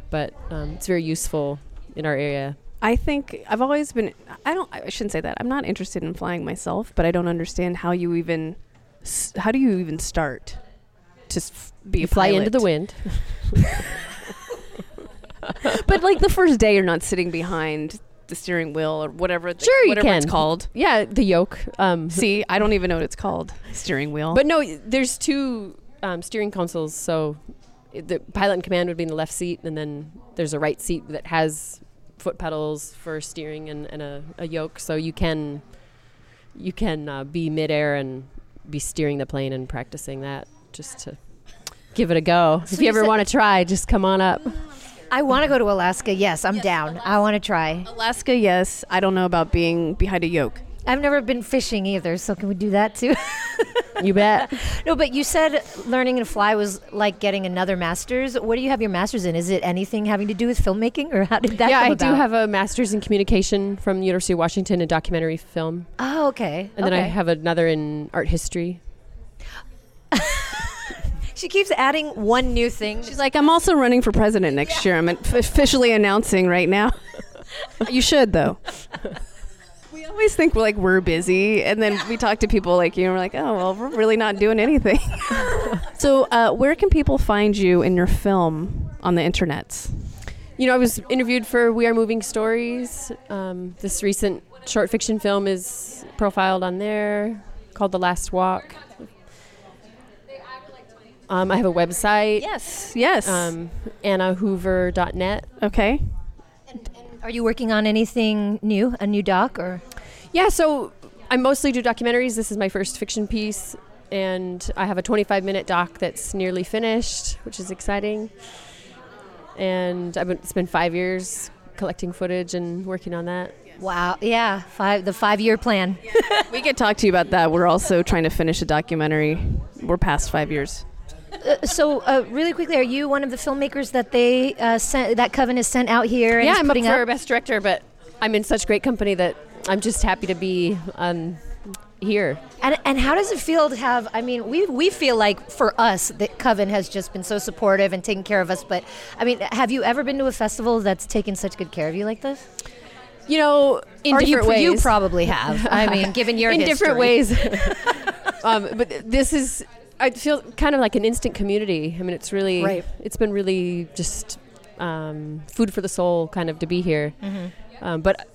but um, it's very useful in our area. I think I've always been. I don't. I shouldn't say that. I'm not interested in flying myself, but I don't understand how you even. How do you even start to be You a fly into the wind. but like the first day, you're not sitting behind the steering wheel or whatever. The, Sure, you whatever it's can. called. Yeah, the yoke. Um, See, I don't even know what it's called. Steering wheel. But no, there's two um, steering consoles. So the pilot in command would be in the left seat, and then there's a right seat that has foot pedals for steering and, and a, a yoke. So you can you can uh, be midair and be steering the plane and practicing that just to give it a go. if you you ever want to try, just come on up. I want to go to Alaska. Yes, I'm down. I want to try. Alaska, yes. I don't know about being behind a yoke. I've never been fishing either, so can we do that too? You bet. no, but you said learning to fly was like getting another master's. What do you have your master's in? Is it anything having to do with filmmaking, or how did that? yeah, come I about? do have a master's in communication from the University of Washington in documentary film, Oh, okay. and then I have another in art history. She keeps adding one new thing. She's like, I'm also running for president next year. I'm f- officially announcing right now. you should though. We always think we're like we're busy, and then we talk to people like you, and we're like, oh well, we're really not doing anything. so, uh, where can people find you in your film on the internet? You know, I was interviewed for We Are Moving Stories. Um, this recent short fiction film is profiled on there called The Last Walk. Um, I have a website, Yes, yes. um, annahoover.net. okay. Are you working on anything new? A new doc or? Yeah, so I mostly do documentaries. This is my first fiction piece, and I have a 25 minute doc that's nearly finished, which is exciting. And I've been, it's been five years collecting footage and working on that. Wow. Yeah. Five. The five-year plan. We could talk to you about that. We're also trying to finish a documentary. We're past five years. Uh, so, uh, really quickly, are you one of the filmmakers that they uh, sent that Coven has sent out here? And yeah, I'm up for best director, but I'm in such great company that I'm just happy to be um, here. And, and how does it feel to have? I mean, we we feel like for us that Coven has just been so supportive and taking care of us. But I mean, have you ever been to a festival that's taken such good care of you like this? You know, in or you, different ways. you probably have. I mean, given your in different ways. um, but this is, I feel kind of like an instant community. I mean, it's really, Right. it's been really just um, food for the soul kind of to be here. Mm-hmm. Um, but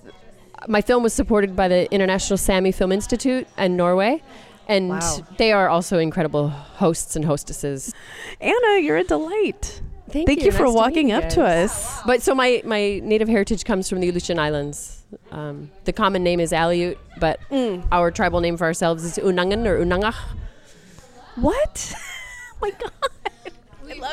my film was supported by the International Sami Film Institute in Norway. And Wow. they are also incredible hosts and hostesses. Anna, you're a delight. Thank, Thank you, for Nice to walking up you to us. But so my, my native heritage comes from the Aleutian Islands. Um, the common name is Aleut, but Mm. our tribal name for ourselves is Unangan or Unangach. What? oh my God.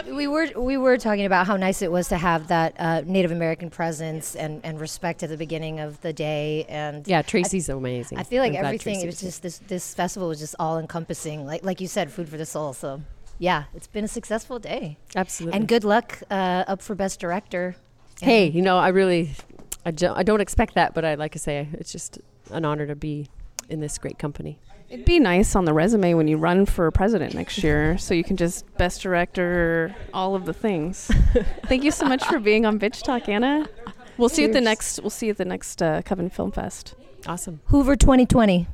We were we were talking about how nice it was to have that uh, Native American presence and, and respect at the beginning of the day, and Yeah, Tracy's amazing. I feel like I'm everything. It was just this this festival was just all encompassing, like like you said, food for the soul. So, yeah, it's been a successful day, absolutely. and good luck uh, up for best director. hey, you know, I really, I, jo- I don't expect that, but I like to say it's just an honor to be in this great company. It'd be nice on the resume when you run for president next year, so you can just best director, all of the things. Thank you so much for being on Bitch Talk, Anna. We'll see you at the next. We'll see you at the next uh, Coven Film Fest. Awesome. Hoover 2020.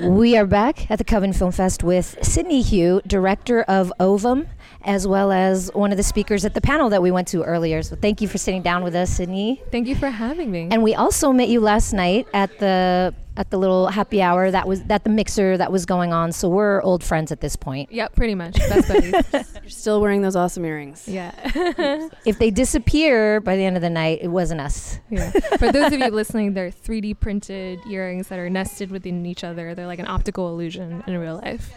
we are back at the Coven Film Fest with Sydney Hue, director of Ovum, as well as one of the speakers at the panel that we went to earlier. So thank you for sitting down with us, Sydney. Thank you for having me. And we also met you last night at the at the little happy hour that was that the mixer that was going on. So we're old friends at this point. yep, pretty much. Best buddies. You're still wearing those awesome earrings. yeah. If they disappear by the end of the night, it wasn't us. yeah. For those of you listening, they're 3D printed earrings that are nested within each other. They're like an optical illusion in real life.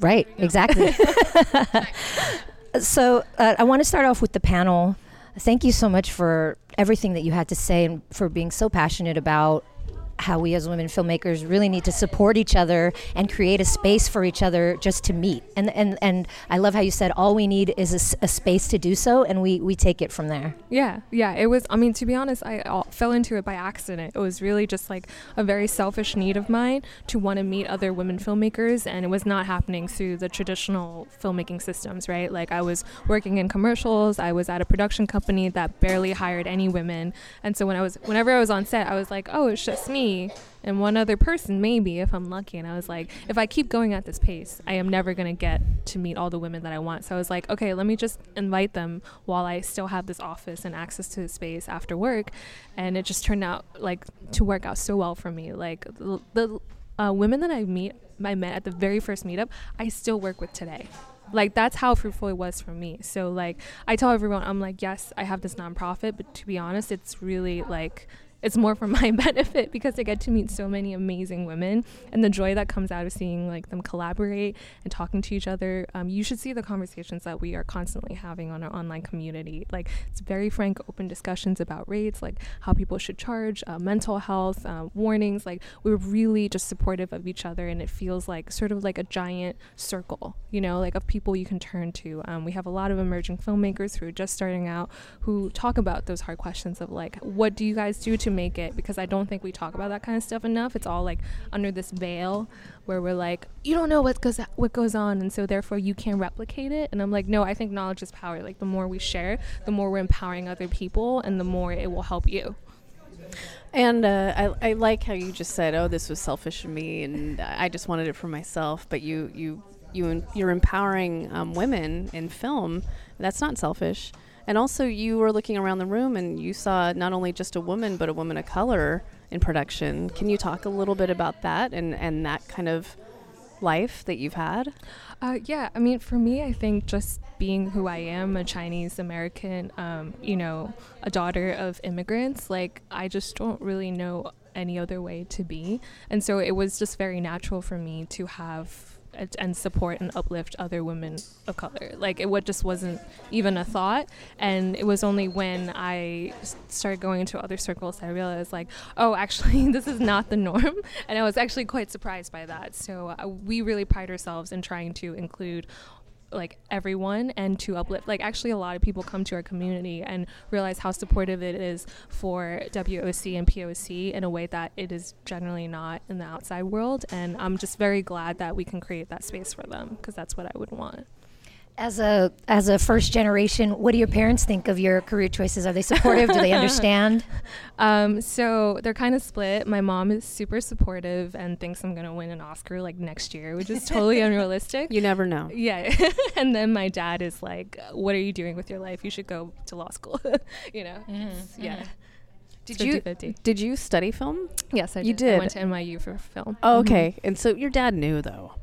Right, exactly. so uh, I want to start off with the panel. Thank you so much for everything that you had to say and for being so passionate about how we as women filmmakers really need to support each other and create a space for each other just to meet. And and and I love how you said all we need is a space to do so, and we we take it from there. Yeah, yeah. It was. I mean, to be honest, I uh, fell into it by accident. It was really just like a very selfish need of mine to want to meet other women filmmakers, and it was not happening through the traditional filmmaking systems, right? Like I was working in commercials. I was at a production company that barely hired any women, and so when I was, whenever I was on set, I was like, oh, it's just me and one other person, maybe if I'm lucky. And I was like, if I keep going at this pace, I am never gonna get to meet all the women that I want. So I was like, okay, let me just invite them while I still have this office and access to the space after work. And it just turned out like to work out so well for me. Like the, the uh, women that I meet, I met at the very first meetup, I still work with today. Like that's how fruitful it was for me. So like I tell everyone, I'm like, yes, I have this nonprofit, but to be honest, it's really like it's more for my benefit because I get to meet so many amazing women and the joy that comes out of seeing like them collaborate and talking to each other. Um, you should see the conversations that we are constantly having on our online community. Like it's very frank, open discussions about rates, like how people should charge, uh, mental health, uh, warnings. Like we're really just supportive of each other, and it feels like sort of like a giant circle, you know, like of people you can turn to. Um, we have a lot of emerging filmmakers who are just starting out who talk about those hard questions of like, what do you guys do to make it? Because I don't think we talk about that kind of stuff enough. It's all like under this veil where we're like, you don't know what goes what goes on, and so therefore you can't replicate it. And I'm like, no, I think knowledge is power. Like the more we share, the more we're empowering other people, and the more it will help you. And uh, I, I like how you just said, "Oh, this was selfish of me, and I just wanted it for myself." But you, you, you, you're empowering um, women in film. That's not selfish. And also, you were looking around the room and you saw not only just a woman, but a woman of color in production. Can you talk a little bit about that and and that kind of life that you've had? Uh, yeah, I mean, for me, I think just being who I am, a Chinese American, um, you know, a daughter of immigrants, like, I just don't really know any other way to be. And so it was just very natural for me to have and support and uplift other women of color. Like it what just wasn't even a thought. And it was only when I started going into other circles that I realized like, oh, actually this is not the norm. And I was actually quite surprised by that. So uh, we really pride ourselves in trying to include like everyone and to uplift like actually a lot of people come to our community and realize how supportive it is for WOC and POC in a way that it is generally not in the outside world and I'm just very glad that we can create that space for them because that's what I would want. As a as a first generation, what do your parents think of your career choices? Are they supportive? do they understand? Um, so they're kind of split. My mom is super supportive and thinks I'm gonna win an Oscar like next year, which is totally unrealistic. You never know. Yeah. and then my dad is like, "What are you doing with your life? You should go to law school." you know. Mm-hmm. Yeah. Mm-hmm. Did you did you study film? Yes, I you did. did. I went to NYU for film. Oh, okay. Mm-hmm. And so your dad knew though.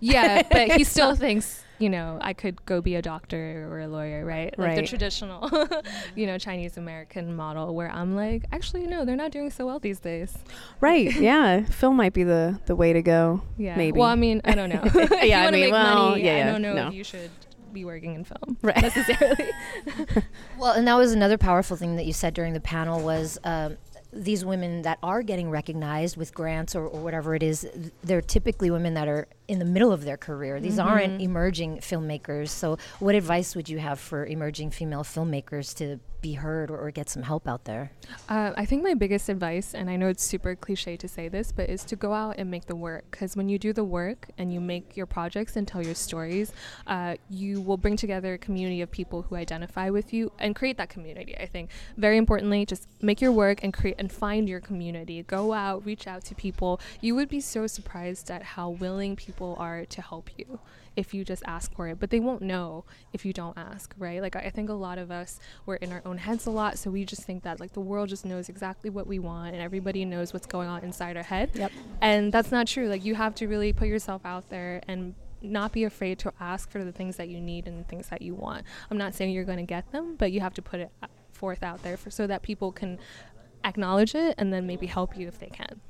Yeah, but he still thinks you know, I could go be a doctor or a lawyer, right? Like right. the traditional, you know, Chinese American model where I'm like, actually, no, they're not doing so well these days. Right. yeah. Film might be the, the way to go. Yeah. Maybe. Well, I mean, I don't know. yeah. I mean, well, money, yeah, I don't know no. if you should be working in film right. necessarily. well, and that was another powerful thing that you said during the panel was um, these women that are getting recognized with grants or, or, whatever it is, they're typically women that are in the middle of their career. These mm-hmm. aren't emerging filmmakers. So, what advice would you have for emerging female filmmakers to be heard or, or get some help out there? Uh, I think my biggest advice, and I know it's super cliche to say this, but is to go out and make the work. Because when you do the work and you make your projects and tell your stories, uh, you will bring together a community of people who identify with you and create that community. I think very importantly, just make your work and create and find your community. Go out, reach out to people. You would be so surprised at how willing people are to help you if you just ask for it, but they won't know if you don't ask, right? Like I think a lot of us we're in our own heads a lot, so we just think that like the world just knows exactly what we want and everybody knows what's going on inside our head. Yep. And that's not true. Like you have to really put yourself out there and not be afraid to ask for the things that you need and the things that you want. I'm not saying you're going to get them, but you have to put it uh, forth out there for so that people can acknowledge it and then maybe help you if they can.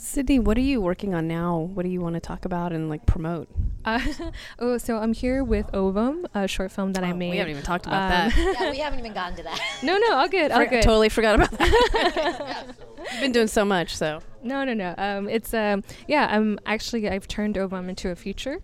Sydney, what are you working on now? What do you want to talk about and like promote? Uh, oh, so I'm here with Ovum, a short film that oh, I made. We haven't even talked about um, that. yeah, we haven't even gotten to that. no, no, all good, all good. Totally forgot about that. You've been doing so much, so. No, no, no. Um, it's um, yeah. I'm actually I've turned Ovum into a feature,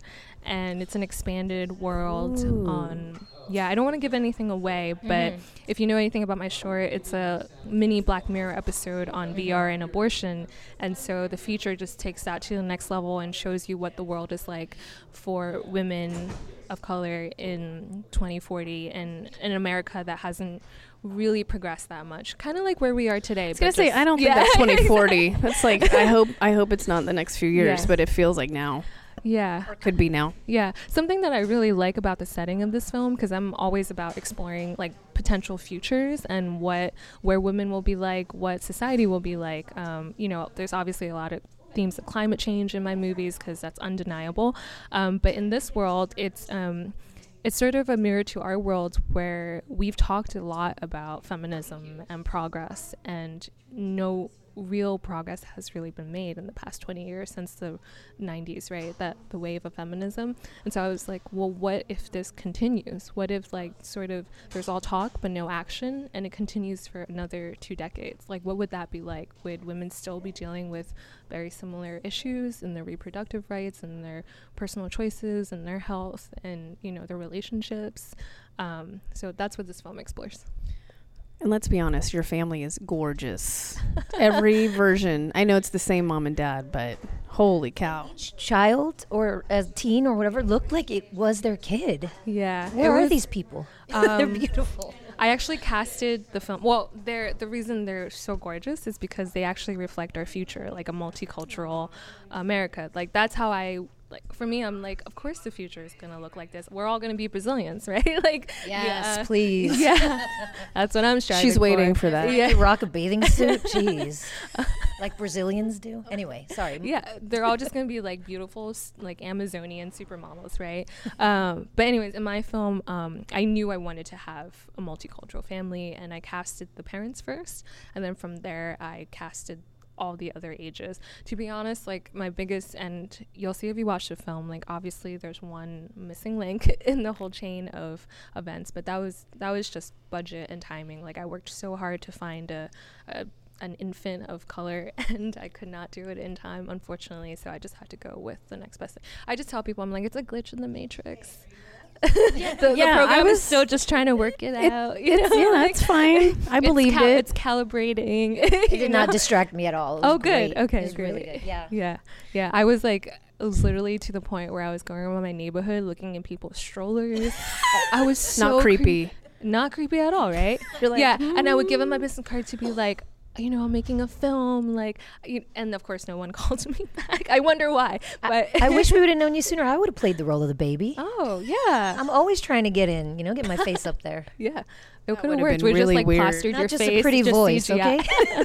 and it's an expanded world Ooh. on yeah, I don't want to give anything away, but mm-hmm. if you know anything about my short, it's a mini Black Mirror episode on mm-hmm. VR and abortion. And so the feature just takes that to the next level and shows you what the world is like for women of color in 2040 and in America that hasn't really progressed that much. Kind of like where we are today. I was gonna say I don't yeah. think that's 2040. that's like I hope I hope it's not the next few years, yeah. but it feels like now. Yeah. Or could be now. Yeah. Something that I really like about the setting of this film because I'm always about exploring like potential futures and what where women will be like, what society will be like. Um, you know, there's obviously a lot of themes of climate change in my movies because that's undeniable. Um, but in this world, it's um, it's sort of a mirror to our world where we've talked a lot about feminism and progress, and no real progress has really been made in the past 20 years since the 90s right? That the wave of feminism. And so i was like well what if this continues? What if like sort of there's all talk but no action and it continues for another two decades? Like what would that be like? Would women still be dealing with very similar issues in their reproductive rights and their personal choices and their health and you know their relationships? Um, so that's what this film explores And let's be honest, your family is gorgeous. Every version. I know it's the same mom and dad, but holy cow. Each child or a teen or whatever looked like it was their kid. yeah Where it are these people? They're Um, beautiful. I actually casted the film. Well, they're the reason they're so gorgeous is because they actually reflect our future, like a multicultural America. Like that's how I like. For me, I'm like, of course the future is gonna look like this. We're all gonna be Brazilians, right? like, Yes, yeah. please. Yeah, that's what I'm striving. She's waiting for. for that. They rock a bathing suit. Jeez. like Brazilians do. Anyway, sorry. yeah, they're all just gonna be like beautiful, like Amazonian supermodels, right? um, but anyways, in my film, um, I knew I wanted to have a multicultural family, and I casted the parents first, and then from there, I casted all the other ages. To be honest, like my biggest, and you'll see if you watch the film, like obviously there's one missing link in the whole chain of events, but that was that was just budget and timing. Like I worked so hard to find a, a an infant of color and I could not do it in time unfortunately so I just had to go with the next best. I just tell people I'm like it's a glitch in the matrix the, Yeah, the I was- is still just trying to work it, It- out you know yeah, like, that's fine. I it's believed cal- it. it's calibrating It you did not distract me at all. It oh, was Oh, good. great. Okay, It was really great. good. Yeah. yeah yeah I was like it was literally to the point where I was going around my neighborhood looking in people's strollers I was so Not creep- creepy. not creepy at all, right? You're like, yeah, and I would give them my hmm. business card to be like, you know, I'm making a film, like, you, and of course, no one called me back. I wonder why, but I wish we would have known you sooner. I would have played the role of the baby. oh yeah, I'm always trying to get in, you know, get my face up there. yeah, it could have would've worked. been We really just like weird. plastered Not your just face, a pretty just voice, CGI. okay?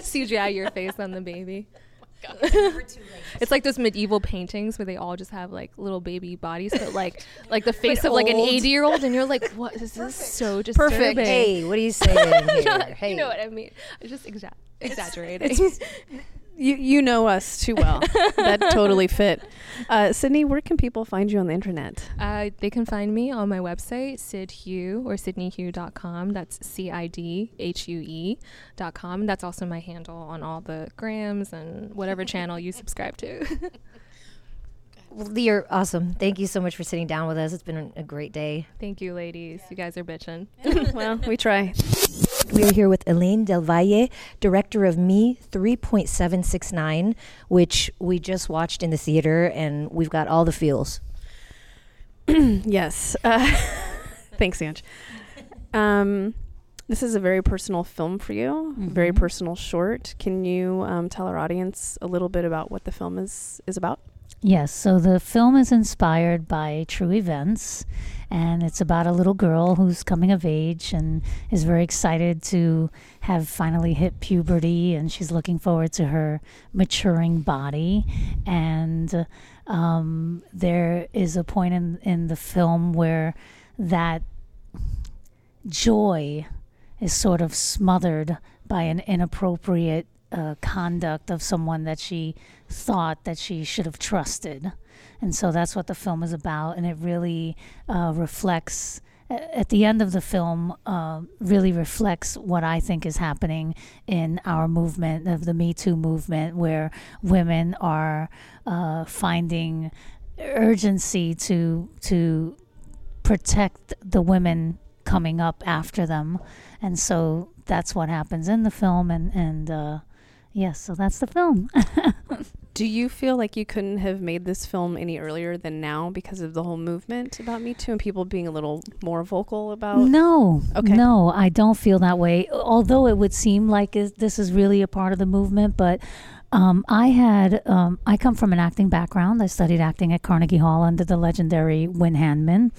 CGI your face on the baby. it's like those medieval paintings where they all just have like little baby bodies, but like like the face of like an 80 year old, and you're like, what? This is so disturbing. Perfect. hey, what are you saying here? Hey. You know what I mean? It's just exa- exaggerating. You you know us too well. that totally fit. Uh, Sydney, where can people find you on the internet? Uh, they can find me on my website, cidhue or sydneyhue.com. That's C I D H U E.com. That's also my handle on all the grams and whatever channel you subscribe to. Well, you're awesome. Thank you so much for sitting down with us. It's been a great day. Thank you, ladies. You guys are bitching. well, we try. We are here with Elaine Del Valle, director of Me 3.769, which we just watched in the theater, and we've got all the feels. yes. Uh, thanks, Ange. Um, this is a very personal film for you, very Mhm. personal short. Can you um, tell our audience a little bit about what the film is is about? Yes, so the film is inspired by true events, and it's about a little girl who's coming of age and is very excited to have finally hit puberty, and she's looking forward to her maturing body. And um, there is a point in, in the film where that joy is sort of smothered by an inappropriate uh, conduct of someone that she thought that she should have trusted. And so that's what the film is about. And it really uh, reflects, at the end of the film, uh, really reflects what I think is happening in our movement, of the Me Too movement, where women are uh, finding urgency to, to protect the women coming up after them. And so that's what happens in the film. And, and uh, yes, so that's the film. Do you feel like you couldn't have made this film any earlier than now because of the whole movement about Me Too and people being a little more vocal about? No, Okay. no, I don't feel that way. Although it would seem like is- this is really a part of the movement, but um, I had um, I come from an acting background. I studied acting at Carnegie Hall under the legendary Wynn Handman,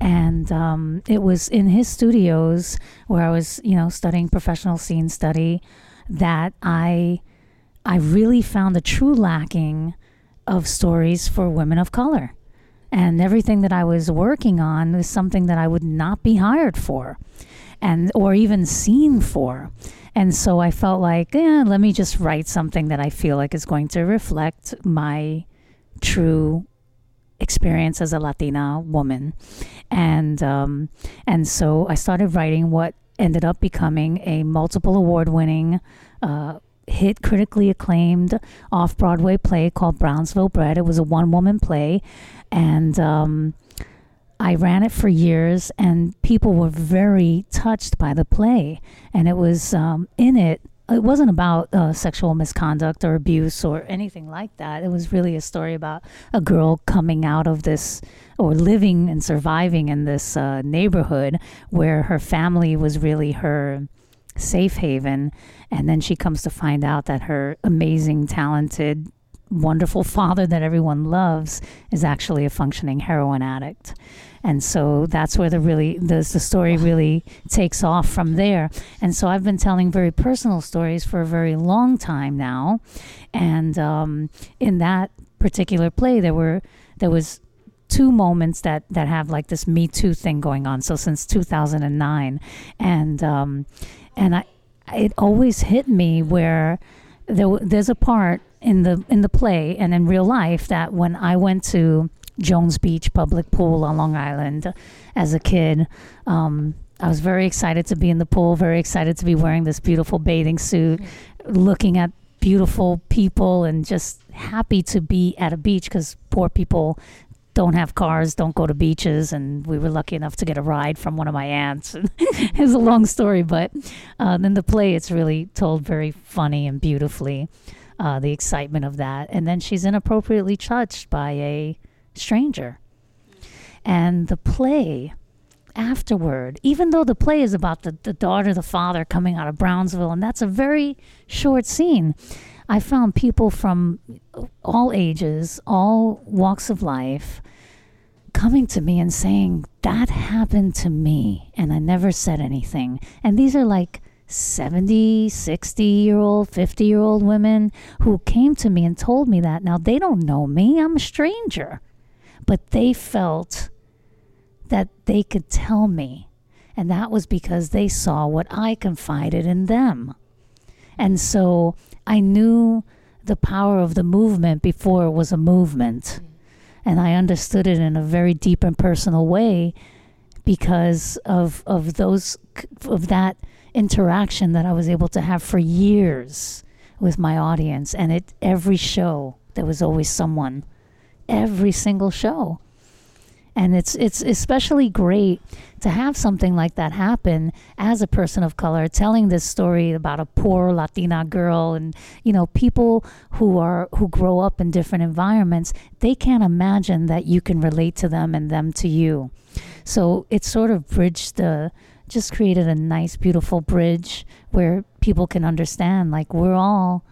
and um, it was in his studios where I was, you know, studying professional scene study that I I really found a true lacking of stories for women of color. and everything that I was working on was something that I would not be hired for, and or even seen for. And so I felt like, eh, let me just write something that I feel like is going to reflect my true experience as a Latina woman, and um, and so I started writing what ended up becoming a multiple award winning. Uh, hit critically acclaimed off Broadway play called Brownsville Bread. It was a one woman play, and um, I ran it for years, and people were very touched by the play. And it was um, in it. It wasn't about uh, sexual misconduct or abuse or anything like that. It was really a story about a girl coming out of this or living and surviving in this uh, neighborhood where her family was really her safe haven. And then she comes to find out that her amazing, talented, wonderful father that everyone loves is actually a functioning heroin addict. And so that's where the really the, the story really takes off from there. And so I've been telling very personal stories for a very long time now. And um, in that particular play, there were there was two moments that that have like this Me Too thing going on. So since 2009, and um, and I it always hit me where there there's a part in the in the play and in real life that when I went to Jones Beach public pool on Long Island as a kid. Um, I was very excited to be in the pool, very excited to be wearing this beautiful bathing suit, looking at beautiful people, and just happy to be at a beach because poor people don't have cars, don't go to beaches, and we were lucky enough to get a ride from one of my aunts. it's a long story, but uh, the play, it's really told very funny and beautifully. Uh, the excitement of that, and then she's inappropriately touched by a stranger, and the play afterward, even though the play is about the, the daughter, the father coming out of Brownsville, and that's a very short scene. I found people from all ages, all walks of life, coming to me and saying, That happened to me. And I never said anything. And these are like 70, 60 year old, 50 year old women who came to me and told me that. Now, they don't know me, I'm a stranger. But they felt that they could tell me. And that was because they saw what I confided in them. And so I knew the power of the movement before it was a movement. Mm. And I understood it in a very deep and personal way because of of those of that interaction that I was able to have for years with my audience. And at every show there was always someone. Every single show. And it's it's especially great to have something like that happen as a person of color telling this story about a poor latina girl and you know people who are who grow up in different environments they can't imagine that you can relate to them and them to you. So it sort of bridged the just created a nice beautiful bridge where people can understand like we're all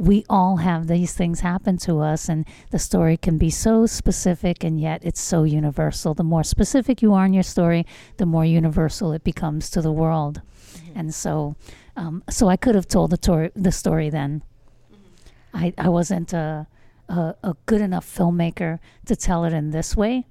we all have these things happen to us and the story can be so specific and yet it's so universal. The more specific you are in your story the more universal it becomes to the world. And so um, so i could have told the, tor- the story then. I, I wasn't a, a, a good enough filmmaker to tell it in this way.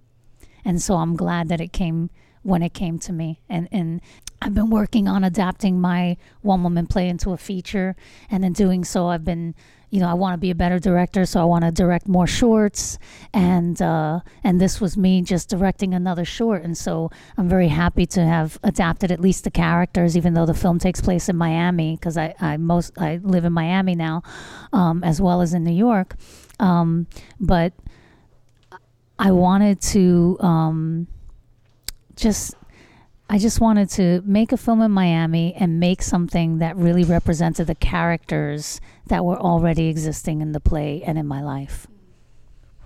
And so i'm glad that it came when it came to me. And and I've been working on adapting my one woman play into a feature and in doing so I've been you know I want to be a better director so I want to direct more shorts. And uh, and this was me just directing another short. And so I'm very happy to have adapted at least the characters even though the film takes place in Miami because I, I most I live in Miami now um, as well as in New York. Um, but I wanted to um, just I just wanted to make a film in Miami and make something that really represented the characters that were already existing in the play and in my life.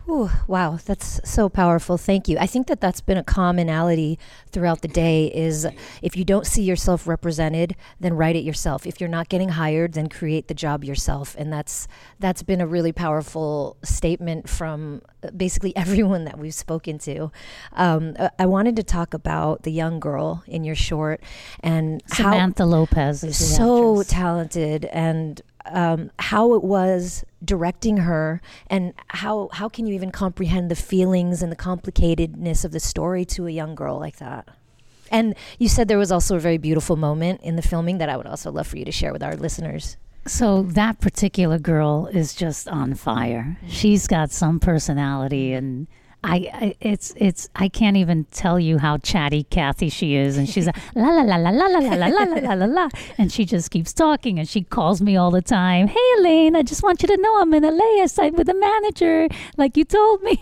Ooh, wow, that's so powerful. Thank you. I think that that's been a commonality throughout the day is if you don't see yourself represented, then write it yourself. If you're not getting hired, then create the job yourself. And that's that's been a really powerful statement from uh, basically everyone that we've spoken to. Um, uh, I wanted to talk about the young girl in your short and how- Samantha Lopez is so actress. talented and um, how it was directing her, and how how can you even comprehend the feelings and the complicatedness of the story to a young girl like that? And you said there was also a very beautiful moment in the filming that I would also love for you to share with our listeners. So that particular girl is just on fire. She's got some personality and I, I it's it's I can't even tell you how chatty Kathy she is and she's a la la la la la la la la la la la la and she just keeps talking and she calls me all the time. Hey Elaine, I just want you to know I'm in LA. I signed with the manager like you told me.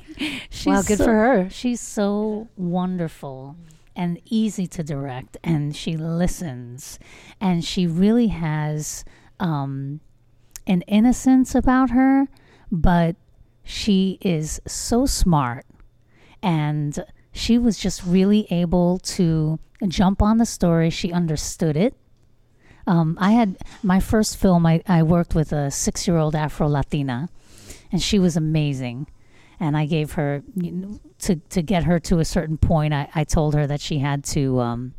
She's Wow, good so- for her. She's so wonderful and easy to direct and she listens and she really has um, an innocence about her but she is so smart and she was just really able to jump on the story she understood it um, i had my first film I, I worked with a six-year-old afro latina and she was amazing and I gave her you know, to to get her to a certain point. I, I told her that she had to, um,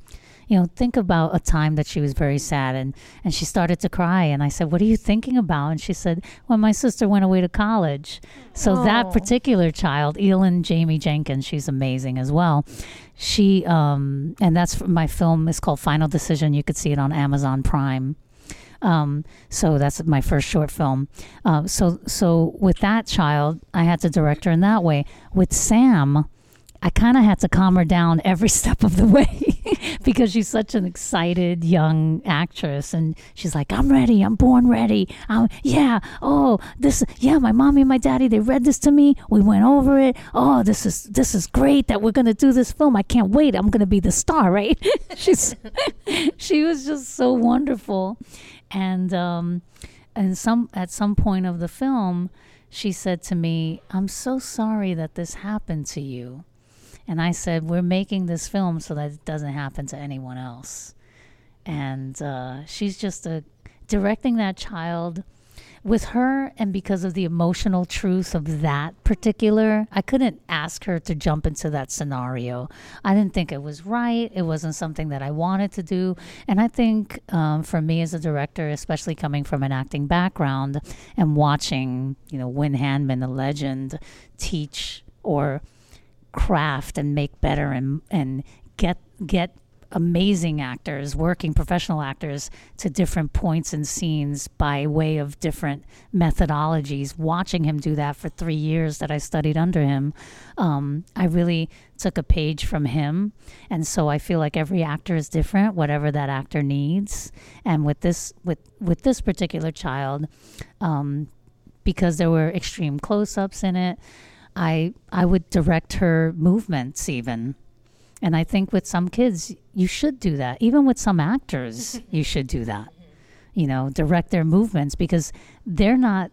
you know, think about a time that she was very sad, and and she started to cry. And I said, "What are you thinking about?" And she said, "When my sister went away to college." So that Oh. particular child, Elin Jamie Jenkins, she's amazing as well. She um, and that's my film is called Final Decision. You could see it on Amazon Prime. Um, so that's my first short film. Uh, so so with that child, I had to direct her in that way. With Sam, I kind of had to calm her down every step of the way because she's such an excited young actress, and she's like, "I'm ready. I'm born ready. Um, yeah. Oh, this. Yeah, my mommy and my daddy they read this to me. We went over it. Oh, this is this is great that we're gonna do this film. I can't wait. I'm gonna be the star, right? she's she was just so wonderful, and um, and some at some point of the film, she said to me, "I'm so sorry that this happened to you." And I said, We're making this film so that it doesn't happen to anyone else. And uh, she's just a, directing that child with her, and because of the emotional truth of that particular, I couldn't ask her to jump into that scenario. I didn't think it was right. It wasn't something that I wanted to do. And I think um, for me as a director, especially coming from an acting background and watching, you know, Wynn Handman, the legend, teach or craft and make better and and get get amazing actors working professional actors to different points and scenes by way of different methodologies. Watching him do that for three years that i studied under him um, i really took a page from him. And so i feel like every actor is different whatever that actor needs. And with this with with this particular child um, because there were extreme close-ups in it I I would direct her movements even. And I think with some kids you should do that. Even with some actors you should do that. You know, direct their movements because they're not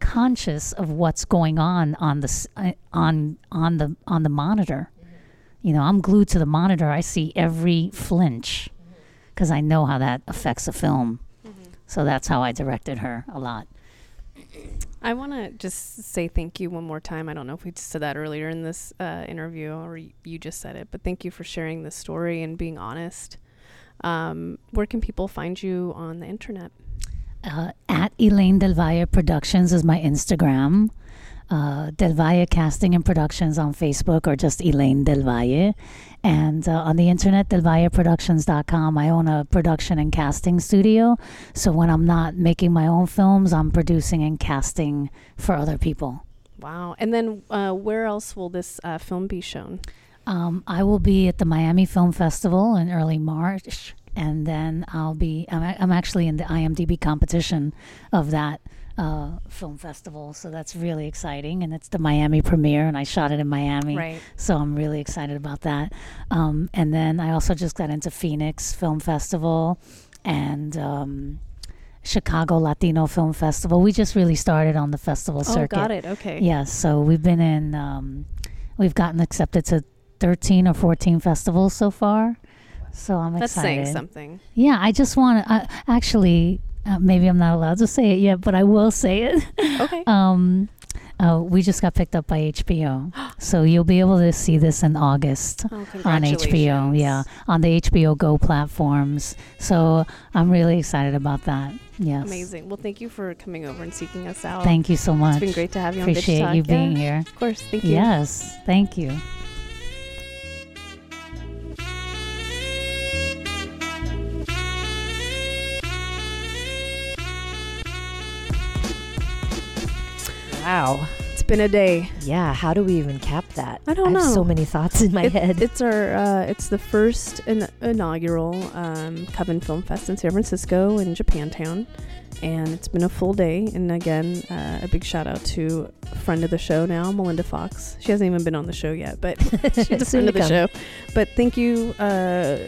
conscious of what's going on on the uh, on on the on the monitor. Mm-hmm. You know, I'm glued to the monitor. I see every flinch mm-hmm. cuz I know how that affects a film. Mm-hmm. So that's how I directed her a lot. I want to just say thank you one more time. I don't know if we said that earlier in this uh, interview or you just said it, but thank you for sharing this story and being honest. Um, where can people find you on the internet? uh, at Elaine Del Valle Productions is my Instagram. Uh, Del Valle Casting and Productions on Facebook or just Elaine Del Valle. And uh, on the internet, delvalleproductions.com, I own a production and casting studio. So when I'm not making my own films, I'm producing and casting for other people. Wow. And then uh, where else will this uh, film be shown? Um, I will be at the Miami Film Festival in early March, and then I'll be. I'm, I'm actually in the IMDb competition of that uh, film festival, so that's really exciting. And it's the Miami premiere, and I shot it in Miami, Right. so I'm really excited about that. Um, and then I also just got into Phoenix Film Festival and um, Chicago Latino Film Festival. We just really started on the festival Oh, circuit. got it. Okay. Yes, so we've been in, um, we've gotten accepted to 13 or 14 festivals so far. So I'm That's excited. saying something. Yeah, I just want to, uh, actually, uh, maybe I'm not allowed to say it yet, but I will say it. Okay. um, Uh, we just got picked up by HBO, so you'll be able to see this in August Oh, on HBO. Yeah, on the HBO Go platforms. So I'm really excited about that. Yes. Amazing. Well, thank you for coming over and seeking us out. Thank you so much. It's been great to have you on Bitch Appreciate Talk. you being Yeah, here. Of course. Thank you. Yes. Thank you. Wow. It's been a day. Yeah. How do we even cap that? I don't I know. so many thoughts in my It- head. It's our uh, it's the first in- inaugural um, Coven Film Fest in San Francisco in Japantown, and it's been a full day. And again, uh, a big shout out to a friend of the show now, Melinda Fox. She hasn't even been on the show yet, but she's a friend of the show. But thank you uh,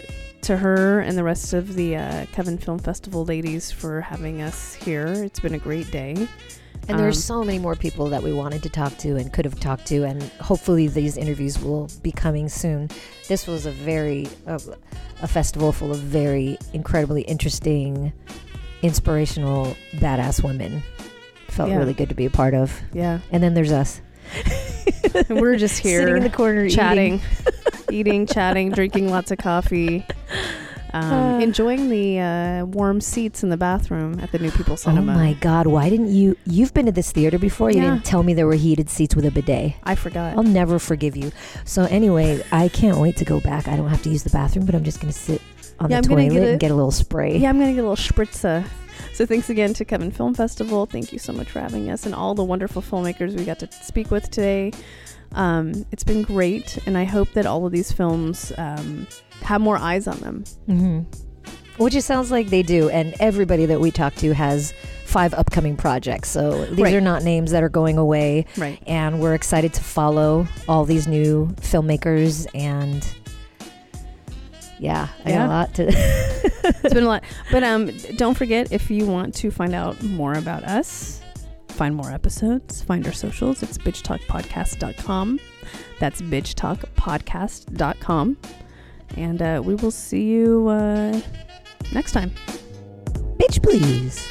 to her and the rest of the uh, Coven Film Festival ladies for having us here. It's been a great day. And there's Um, so many more people that we wanted to talk to and could have talked to, and hopefully these interviews will be coming soon. This was a very uh, a festival full of very incredibly interesting, inspirational, badass women. Felt Yeah. really good to be a part of. Yeah. And then there's us. And we're just here sitting in the corner chatting, eating. eating, chatting, drinking lots of coffee, um, Uh. enjoying the uh, warm seats in the bathroom at the New People Cinema. Oh my God! Why didn't you? You've been to this theater before. You Yeah. didn't tell me there were heated seats with a bidet. I forgot. I'll never forgive you. So anyway, I can't wait to go back. I don't have to use the bathroom, but I'm just gonna sit on Yeah, the I'm toilet get and get a little spray. Yeah, I'm gonna get a little spritza. So thanks again to Coven Film Festival. Thank you so much for having us and all the wonderful filmmakers we got to speak with today. Um, it's been great, and I hope that all of these films um, have more eyes on them. hmm Which it sounds like they do, and everybody that we talk to has five upcoming projects. So these Right. are not names that are going away, Right. and we're excited to follow all these new filmmakers. And yeah, I got a lot to. it's been a lot. But um, don't forget if you want to find out more about us, find more episodes, find our socials. It's bitchtalkpodcast.com. That's bitchtalkpodcast.com. And uh, we will see you uh, next time. Bitch, please.